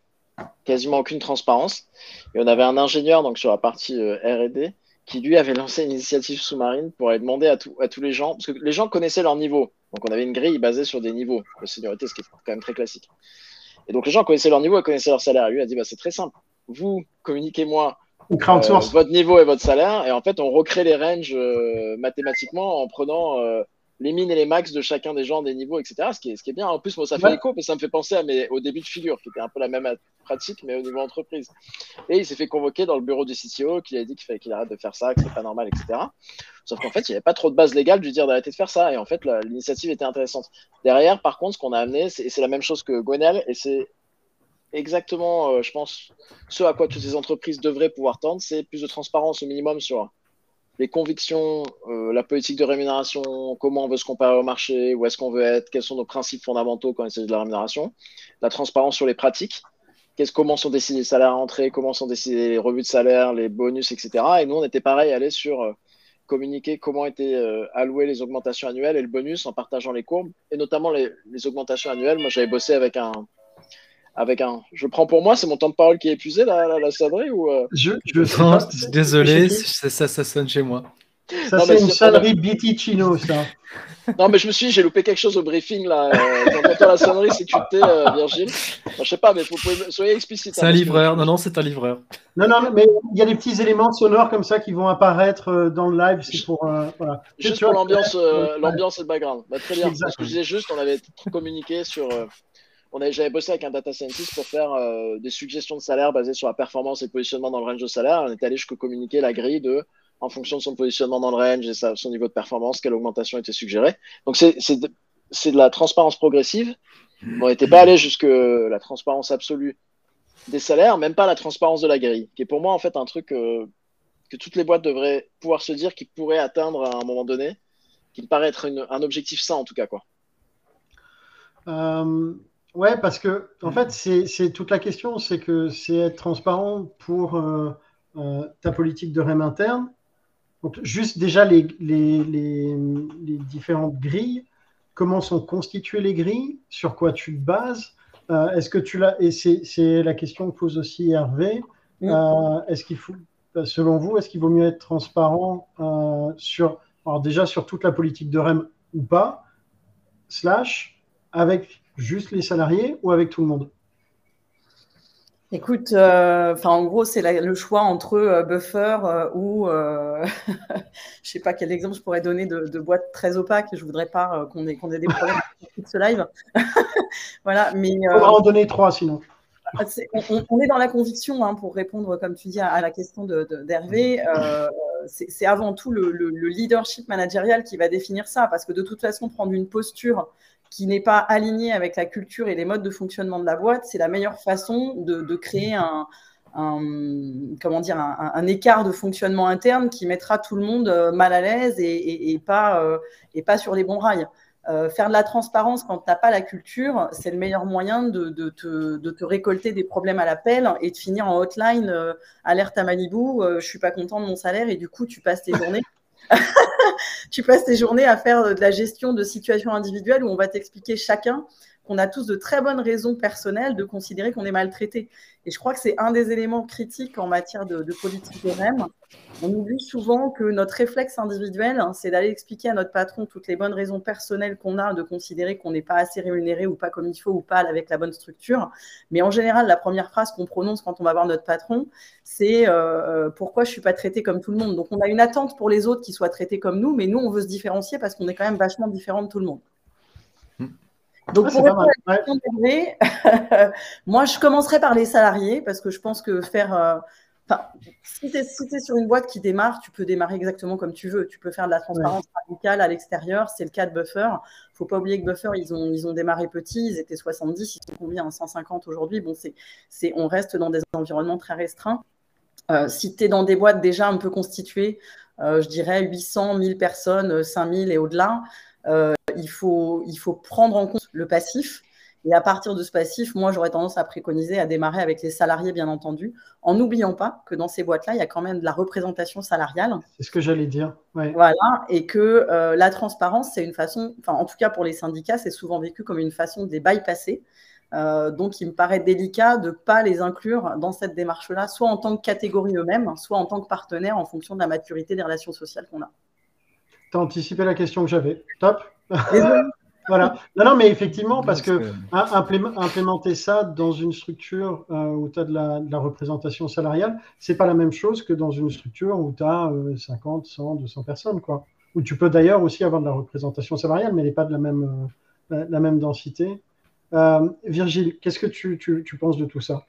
Speaker 4: quasiment aucune transparence et on avait un ingénieur donc sur la partie R&D qui lui avait lancé une initiative sous-marine pour aller demander à, à tous les gens, parce que les gens connaissaient leur niveau. Donc on avait une grille basée sur des niveaux de seniorité, ce qui est quand même très classique. Et donc les gens connaissaient leur niveau et connaissaient leur salaire. lui a dit bah, c'est très simple. Vous communiquez-moi euh, votre niveau et votre salaire, et en fait on recrée les ranges euh, mathématiquement en prenant euh, les mines et les max de chacun des gens, des niveaux, etc. Ce qui est, ce qui est bien. En plus, moi, ça fait écho, mais ça me fait penser à mes, au début de figure, qui était un peu la même pratique, mais au niveau entreprise. Et il s'est fait convoquer dans le bureau du CTO, qui a dit qu'il fallait qu'il arrête de faire ça, que c'est pas normal, etc. Sauf qu'en fait, il n'y avait pas trop de base légale de lui dire d'arrêter de faire ça. Et en fait, l'initiative était intéressante. Derrière, par contre, ce qu'on a amené, c'est la même chose que Gwenel, et c'est exactement, euh, je pense, ce à quoi toutes ces entreprises devraient pouvoir tendre, c'est plus de transparence au minimum sur les convictions, euh, la politique de rémunération, comment on veut se comparer au marché, où est-ce qu'on veut être, quels sont nos principes fondamentaux quand il s'agit de la rémunération, la transparence sur les pratiques, comment sont décidés les salaires à entrée, comment sont décidés les revues de salaire, les bonus, etc. Et nous, on était pareil, aller sur euh, communiquer comment étaient euh, allouées les augmentations annuelles et le bonus en partageant les courbes, et notamment les, les augmentations annuelles. Moi, j'avais bossé avec un, avec un. Je prends pour moi, c'est mon temps de parole qui est épuisé, la, la, la sonnerie ou euh?
Speaker 2: Je, je désolé, ça, ça, sonne chez moi.
Speaker 1: Ça, c'est une sonnerie BT Chino, ça.
Speaker 4: Non, mais je me suis dit, j'ai loupé quelque chose au briefing, là. Euh, quand on la sonnerie, c'est que tu t'es, euh, Virgile. je sais pas, mais vous pouvez... soyez explicite.
Speaker 2: C'est un livreur. Non, non, c'est un livreur.
Speaker 1: Non, non, mais il y a des petits éléments sonores comme ça qui vont apparaître dans le live. C'est pour. voilà.
Speaker 4: Juste pour l'ambiance, l'ambiance et le background. Bah, très bien. Parce que je disais juste, on avait communiqué sur j'avais bossé avec un data scientist pour faire euh, des suggestions de salaire basées sur la performance et le positionnement dans le range de salaire. On est allé jusqu'à communiquer la grille de, en fonction de son positionnement dans le range et son niveau de performance, quelle augmentation était suggérée. Donc, c'est de, de, la transparence progressive. On n'était pas allé jusque la transparence absolue des salaires, même pas la transparence de la grille, qui est pour moi en fait un truc euh, que toutes les boîtes devraient pouvoir se dire qu'ils pourraient atteindre à un moment donné qui me paraît être un objectif sain en tout cas. Quoi.
Speaker 1: Euh, ouais, parce que en fait, c'est toute la question, c'est que c'est être transparent pour euh, euh, ta politique de REM interne. Donc, juste déjà les, les, les, les, différentes grilles, comment sont constituées les grilles, sur quoi tu te bases? Est-ce que tu l'as Et c'est la question que pose aussi Hervé. Mm. est-ce qu'il faut, selon vous, est-ce qu'il vaut mieux être transparent sur, alors déjà sur toute la politique de REM ou pas, slash avec juste les salariés ou avec tout le monde?
Speaker 3: Écoute, euh, en gros, c'est le choix entre euh, buffer euh, ou je sais pas quel exemple je pourrais donner de, de boîte très opaque. Je voudrais pas qu'on ait, ait, des problèmes avec ce live. voilà, mais.
Speaker 1: On va en donner trois sinon.
Speaker 3: Ah, on, est dans la conviction, hein, pour répondre, comme tu dis, à, la question d'Hervé. c'est avant tout le, le, leadership managérial qui va définir ça, parce que de toute façon, prendre une posture qui n'est pas aligné avec la culture et les modes de fonctionnement de la boîte, c'est la meilleure façon de, créer un, comment dire, un, écart de fonctionnement interne qui mettra tout le monde euh, mal à l'aise et, pas, euh, et pas sur les bons rails. Euh, faire de la transparence quand tu n'as pas la culture, c'est le meilleur moyen de, te, récolter des problèmes à l'appel et de finir en hotline, alerte à Malibu, je suis pas content de mon salaire et du coup tu passes tes journées tu passes tes journées à faire de la gestion de situations individuelles où on va t'expliquer chacun qu'on a tous de très bonnes raisons personnelles de considérer qu'on est maltraité. Et je crois que c'est un des éléments critiques en matière de, politique de REM. On oublie souvent que notre réflexe individuel, hein, c'est d'aller expliquer à notre patron toutes les bonnes raisons personnelles qu'on a de considérer qu'on n'est pas assez rémunéré ou pas comme il faut ou pas avec la bonne structure. Mais en général, la première phrase qu'on prononce quand on va voir notre patron, c'est euh, euh, pourquoi je suis pas traité comme tout le monde? Donc on a une attente pour les autres qui soient traités comme nous, mais nous on veut se différencier parce qu'on est quand même vachement différent de tout le monde. Donc, pour moi, je commencerai par les salariés parce que je pense que faire. Euh, si tu es, sur une boîte qui démarre, tu peux démarrer exactement comme tu veux. Tu peux faire de la transparence radicale à l'extérieur. C'est le cas de Buffer. Il ne faut pas oublier que Buffer, ils ont, ils ont démarré petits. Ils étaient 70. Ils sont combien? 150 aujourd'hui. Bon, c'est, on reste dans des environnements très restreints. Euh, si tu es dans des boîtes déjà un peu constituées, euh, je dirais 800, 1000 personnes, 5000 et au-delà, il, faut, il faut prendre en compte le passif. Et à partir de ce passif, moi, j'aurais tendance à préconiser à démarrer avec les salariés, bien entendu, en n'oubliant pas que dans ces boîtes-là, il y a quand même de la représentation salariale.
Speaker 1: C'est ce que j'allais dire.
Speaker 3: Voilà, et que euh, la transparence, c'est une façon, enfin, en tout cas pour les syndicats, c'est souvent vécu comme une façon de les bypasser. Euh, donc, il me paraît délicat de ne pas les inclure dans cette démarche-là, soit en tant que catégorie eux-mêmes, soit en tant que partenaire en fonction de la maturité des relations sociales qu'on a.
Speaker 1: Tu as anticipé la question que j'avais. Top. voilà. Non, non, mais effectivement, parce que implémenter ça dans une structure euh, où tu as de la, représentation salariale, c'est pas la même chose que dans une structure où tu as 50, 100, 200 personnes, quoi. Où tu peux d'ailleurs aussi avoir de la représentation salariale, mais elle n'est pas de la même, euh, la, même densité. Euh, Virgile, qu'est-ce que tu, tu penses de tout ça?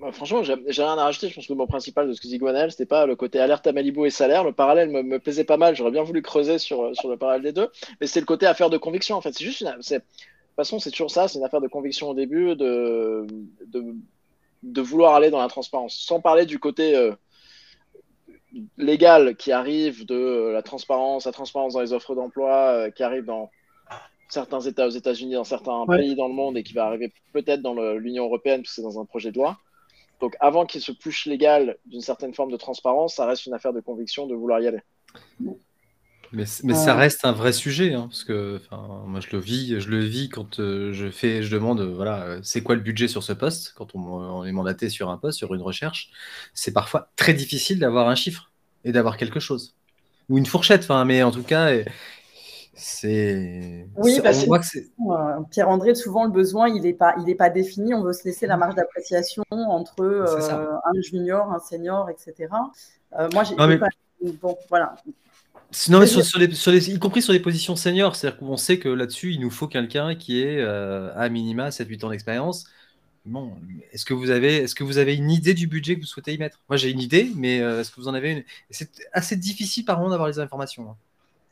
Speaker 4: Bah, franchement, j'ai rien à rajouter. Je pense que le mot principal de ce que dit Gwenaël, c'était pas le côté alerte à Malibu et salaire. Le parallèle me, plaisait pas mal. J'aurais bien voulu creuser sur, sur le parallèle des deux. Mais c'est le côté affaire de conviction, en fait. C'est juste une. De toute façon, c'est toujours ça. C'est une affaire de conviction au début, de, de, de, vouloir aller dans la transparence. Sans parler du côté euh, légal qui arrive de la transparence, la transparence dans les offres d'emploi, euh, qui arrive dans certains États aux États-Unis, dans certains pays dans le monde et qui va arriver peut-être dans l'Union européenne, puisque c'est dans un projet de loi. Donc avant qu'il se push légal d'une certaine forme de transparence, ça reste une affaire de conviction de vouloir y aller.
Speaker 2: Mais, ça reste un vrai sujet, hein, parce que moi je le vis, je le vis quand euh, je fais, je demande, euh, voilà, euh, c'est quoi le budget sur ce poste quand on, est mandaté sur un poste, sur une recherche, c'est parfois très difficile d'avoir un chiffre et d'avoir quelque chose ou une fourchette, enfin, mais en tout cas, c'est.
Speaker 3: Oui, parce que euh, Pierre-André, souvent le besoin, il n'est pas, il pas défini. On veut se laisser la marge d'appréciation entre euh, un junior, un senior, etc. Euh, moi, j'ai pas. Bon, voilà.
Speaker 2: Non, mais sur, les, sur les, y compris sur les positions seniors, c'est-à-dire qu'on sait que là-dessus, il nous faut quelqu'un qui ait à minima 7-8 ans d'expérience. Bon, est-ce que vous avez, est-ce que vous avez une idée du budget que vous souhaitez y mettre? Moi, j'ai une idée, mais est-ce que vous en avez une? C'est assez difficile par moment d'avoir les informations. Hein.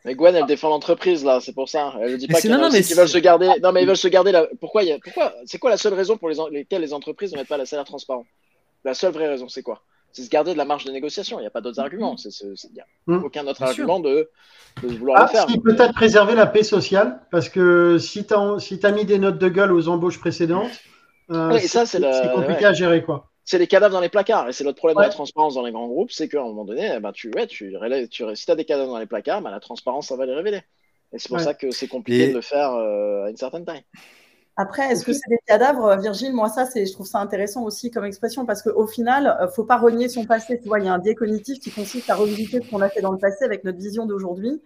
Speaker 4: Mais Gwen, elle défend l'entreprise là, c'est pour ça. Elle ne dit pas qu'ils veulent se garder. Non, mais ils veulent se garder là. Pourquoi, Pourquoi C'est quoi la seule raison pour les... lesquelles les entreprises ne mettent pas la salaire transparent? La seule vraie raison, c'est quoi? C'est se garder de la marge de négociation. Il n'y a pas d'autres arguments. Il n'y a
Speaker 1: Mm.
Speaker 4: aucun autre
Speaker 2: Bien
Speaker 4: argument de, de vouloir
Speaker 1: Ah,
Speaker 4: le faire.
Speaker 1: si, peut-être préserver la paix sociale, parce que si tu as, si t'as mis des notes de gueule aux embauches précédentes, euh,
Speaker 4: Ouais, c'est le-
Speaker 1: compliqué
Speaker 4: ouais.
Speaker 1: à gérer. quoi.
Speaker 4: C'est les cadavres dans les placards. Et c'est l'autre problème
Speaker 1: Ouais.
Speaker 4: de la transparence dans les grands groupes, c'est qu'à un moment donné, ben, tu, ouais, tu, relèves- tu, si tu as des cadavres dans les placards, ben, la transparence, ça va les révéler. Et c'est pour
Speaker 1: Ouais.
Speaker 4: ça que c'est compliqué
Speaker 2: Et-
Speaker 4: de le faire euh, à une certaine taille.
Speaker 3: Après, est-ce que c'est des cadavres, Virgile? Moi, ça, c'est, je trouve ça intéressant aussi comme expression parce qu'au final, euh, faut pas renier son passé. Tu vois, il y a un biais cognitif qui consiste à revisiter ce qu'on a fait dans le passé avec notre vision d'aujourd'hui.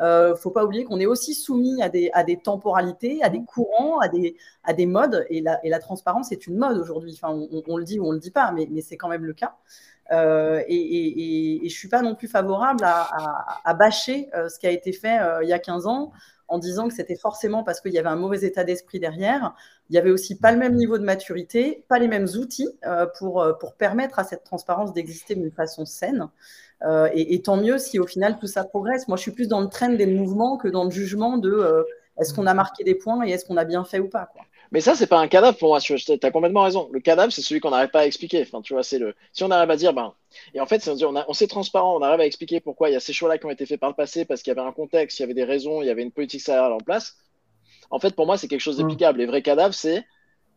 Speaker 3: Euh, faut pas oublier qu'on est aussi soumis à des, à des temporalités, à des courants, à des, à des modes. Et la, et la transparence est une mode aujourd'hui. Enfin, on, on le dit ou on le dit pas, mais, mais c'est quand même le cas. Euh, et, et, et, je suis pas non plus favorable à, à, bâcher euh, ce qui a été fait euh, il y a 15 ans en disant que c'était forcément parce qu'il y avait un mauvais état d'esprit derrière. Il y avait aussi pas le même niveau de maturité, pas les mêmes outils pour, pour permettre à cette transparence d'exister d'une façon saine. Et, tant mieux si au final tout ça progresse. Moi, je suis plus dans le train des mouvements que dans le jugement de est-ce qu'on a marqué des points et est-ce qu'on a bien fait ou pas.
Speaker 4: Mais ça, c'est pas un cadavre pour moi. Tu as complètement raison. Le cadavre, c'est celui qu'on n'arrive pas à expliquer. Enfin, tu vois, c'est le. Si on arrive à dire, ben, et en fait, c'est on, a, on s'est transparent, on arrive à expliquer pourquoi il y a ces choix-là qui ont été faits par le passé, parce qu'il y avait un contexte, il y avait des raisons, il y avait une politique salariale en place. En fait, pour moi, c'est quelque chose d'applicable. Les vrais cadavres, c'est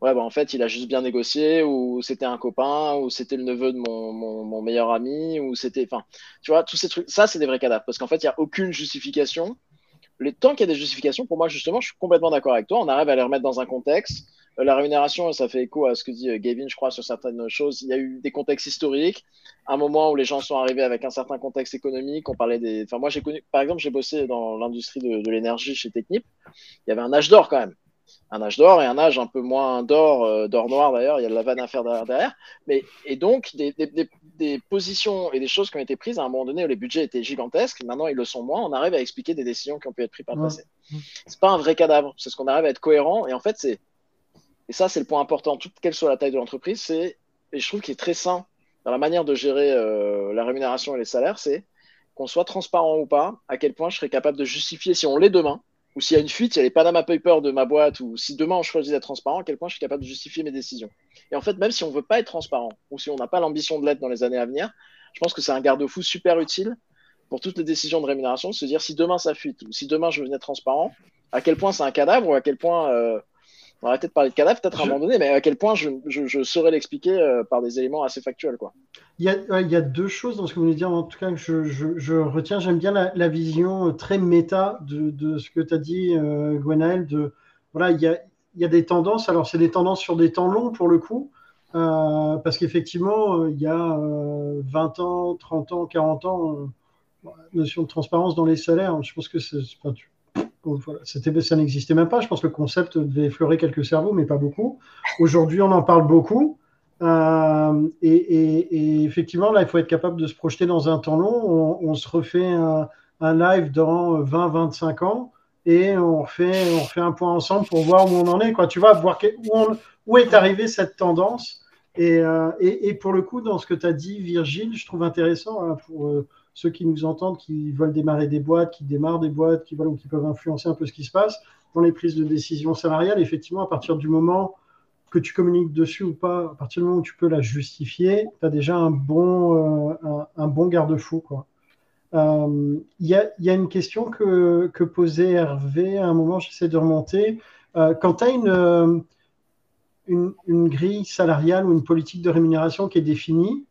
Speaker 4: ouais, ben, en fait, il a juste bien négocié, ou c'était un copain, ou c'était le neveu de mon, meilleur ami, ou c'était, enfin, tu vois, tous ces trucs. Ça, c'est des vrais cadavres, parce qu'en fait, il n'y a aucune justification. Les temps qu'il y a des justifications, pour moi, justement, je suis complètement d'accord avec toi. On arrive à les remettre dans un contexte la rémunération, ça fait écho à ce que dit Gavin, je crois, sur certaines choses. Il y a eu des contextes historiques, un moment où les gens sont arrivés avec un certain contexte économique. On parlait des. Enfin, moi, j'ai connu, par exemple, j'ai bossé dans l'industrie de, de l'énergie chez Technip. Il y avait un âge d'or quand même. Un âge d'or et un âge un peu moins d'or, euh, d'or noir d'ailleurs. Il y a de la vanne à faire derrière. Mais, et donc, des, des, des, des, positions et des choses qui ont été prises à un moment donné où les budgets étaient gigantesques. Maintenant, ils le sont moins. On arrive à expliquer des décisions qui ont pu être prises par le passé. C'est pas un vrai cadavre. C'est ce qu'on arrive à être cohérent. Et en fait, c'est et ça, c'est le point important, toute quelle soit la taille de l'entreprise, c'est, et je trouve qu'il est très sain dans la manière de gérer euh, la rémunération et les salaires, c'est qu'on soit transparent ou pas, à quel point je serais capable de justifier si on l'est demain, ou s'il y a une fuite, il y a les Panama Papers de ma boîte, ou si demain on choisit d'être transparent, à quel point je suis capable de justifier mes décisions. Et en fait, même si on ne veut pas être transparent, ou si on n'a pas l'ambition de l'être dans les années à venir, je pense que c'est un garde-fou super utile pour toutes les décisions de rémunération, de se dire si demain ça fuite, ou si demain je venais transparent, à quel point c'est un cadavre, ou à quel point... Euh, on va de parler de cadavre peut-être à un moment donné, mais à quel point je, je, je saurais l'expliquer euh, par des éléments assez factuels. Quoi.
Speaker 1: Il, y a, euh, deux choses dans ce que vous venez de dire, en tout cas, que je, retiens. J'aime bien la, vision très méta de, ce que tu as dit, euh, Gwenaël. De, voilà, il y, a, des tendances. Alors, c'est des tendances sur des temps longs pour le coup, euh, parce qu'effectivement, il y a 20 ans, 30 ans, 40 ans, notion de transparence dans les salaires. Je pense que voilà, ça n'existait même pas. Je pense que le concept devait effleurer quelques cerveaux, mais pas beaucoup. Aujourd'hui, on en parle beaucoup. Euh, et, et, et, effectivement, là, il faut être capable de se projeter dans un temps long. On, se refait un, live dans 20-25 ans et on refait, on refait un point ensemble pour voir où on en est. Quoi. Tu vois, voir où, est arrivée cette tendance. Et, euh, et, pour le coup, dans ce que tu as dit, Virgile, je trouve intéressant hein, pour euh, ceux qui nous entendent, qui veulent démarrer des boîtes, qui démarrent des boîtes, qui, voilà, qui peuvent influencer un peu ce qui se passe dans les prises de décision salariales. Effectivement, à partir du moment que tu communiques dessus ou pas, à partir du moment où tu peux la justifier, tu as déjà un bon, euh, un, bon garde-fou. Il euh, y, a, y, a, une question que, que, posait Hervé à un moment, j'essaie de remonter. Euh, quand tu as une, une, une, grille salariale ou une politique de rémunération qui est définie,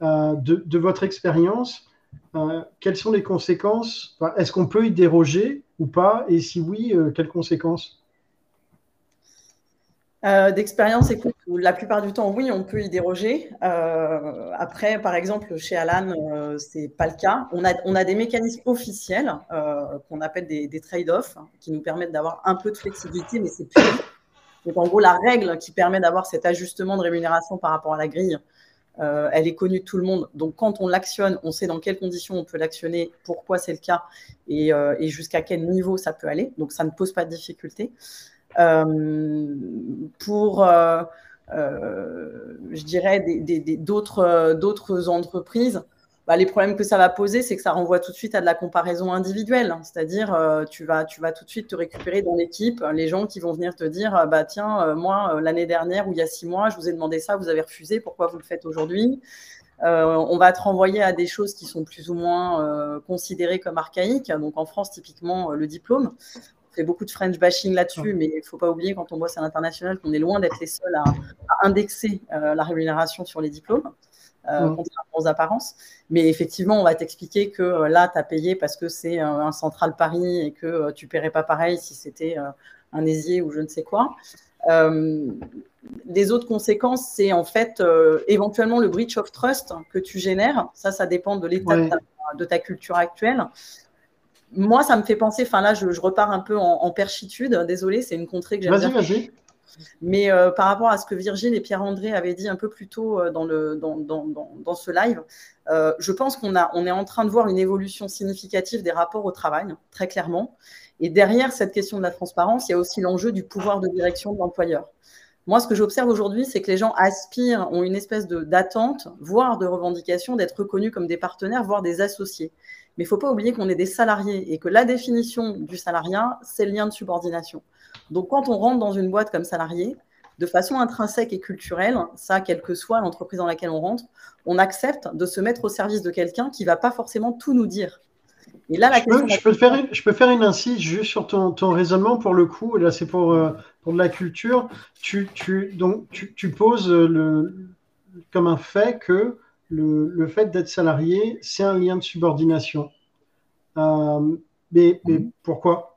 Speaker 1: de, de, votre expérience, quelles sont les conséquences? Est-ce qu'on peut y déroger ou pas? Et si oui, quelles conséquences?
Speaker 3: Euh, D'expérience, écoute, la plupart du temps, oui, on peut y déroger. Euh, après, par exemple, chez Alan, euh, c'est pas le cas. On a, des mécanismes officiels euh, qu'on appelle des, trade-offs hein, qui nous permettent d'avoir un peu de flexibilité, mais c'est plus. Donc, en gros, la règle qui permet d'avoir cet ajustement de rémunération par rapport à la grille, euh, elle est connue de tout le monde. Donc, quand on l'actionne, on sait dans quelles conditions on peut l'actionner, pourquoi c'est le cas et, et jusqu'à quel niveau ça peut aller. Donc, ça ne pose pas de difficulté. Euh, pour, euh, je dirais, d'autres entreprises, bah, les problèmes que ça va poser, c'est que ça renvoie tout de suite à de la comparaison individuelle. C'est-à-dire, euh, tu, vas, tu vas tout de suite te récupérer dans l'équipe les gens qui vont venir te dire bah, Tiens, euh, moi, l'année dernière ou il y a six mois, je vous ai demandé ça, vous avez refusé, pourquoi vous le faites aujourd'hui? On va te renvoyer à des choses qui sont plus ou moins considérées comme archaïques. Donc en France, typiquement, le diplôme. Fait beaucoup de French bashing là-dessus, mais il ne faut pas oublier quand on bosse à l'international qu'on est loin d'être les seuls à, indexer la rémunération sur les diplômes. contrairement aux apparences. Mais effectivement, on va t'expliquer que là, tu as payé parce que c'est un central Paris et que tu ne paierais pas pareil si c'était un aisier ou je ne sais quoi. Euh, les autres conséquences, c'est en fait euh, éventuellement le breach of trust que tu génères. Ça, ça dépend de l'état de, ta culture actuelle. Moi, ça me fait penser, enfin là, je, repars un peu en, perchitude. Désolé, c'est une contrée que j'aime bien.
Speaker 1: Vas-y,
Speaker 3: Mais euh, par rapport à ce que Virgile et Pierre-André avaient dit un peu plus tôt dans, le, dans, dans, dans, ce live, je pense qu'on on est en train de voir une évolution significative des rapports au travail, très clairement. Et derrière cette question de la transparence, il y a aussi l'enjeu du pouvoir de direction de l'employeur. Moi, ce que j'observe aujourd'hui, c'est que les gens aspirent, ont une espèce d'attente, voire de revendication d'être reconnus comme des partenaires, voire des associés. Mais il ne faut pas oublier qu'on est des salariés et que la définition du salariat, c'est le lien de subordination. Donc, quand on rentre dans une boîte comme salarié, de façon intrinsèque et culturelle, ça, quelle que soit l'entreprise dans laquelle on rentre, on accepte de se mettre au service de quelqu'un qui ne va pas forcément tout nous dire
Speaker 1: je, peux, faire une, je peux faire une incise juste sur ton, ton raisonnement pour le coup. Là, c'est pour, euh, pour de la culture. Tu, tu, donc, tu, tu poses le, comme un fait que le, le fait d'être salarié, c'est un lien de subordination. Euh, mais, mais mhm. pourquoi?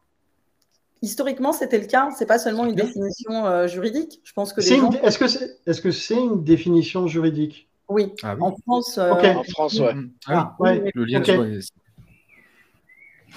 Speaker 3: Historiquement, c'était le cas. C'est pas seulement une définition euh, juridique. Je pense que
Speaker 1: Est-ce que c'est est -ce c'est une définition juridique?
Speaker 3: Oui. Ah en France.
Speaker 4: En France, ouais.
Speaker 1: Ah, ouais. Le lien de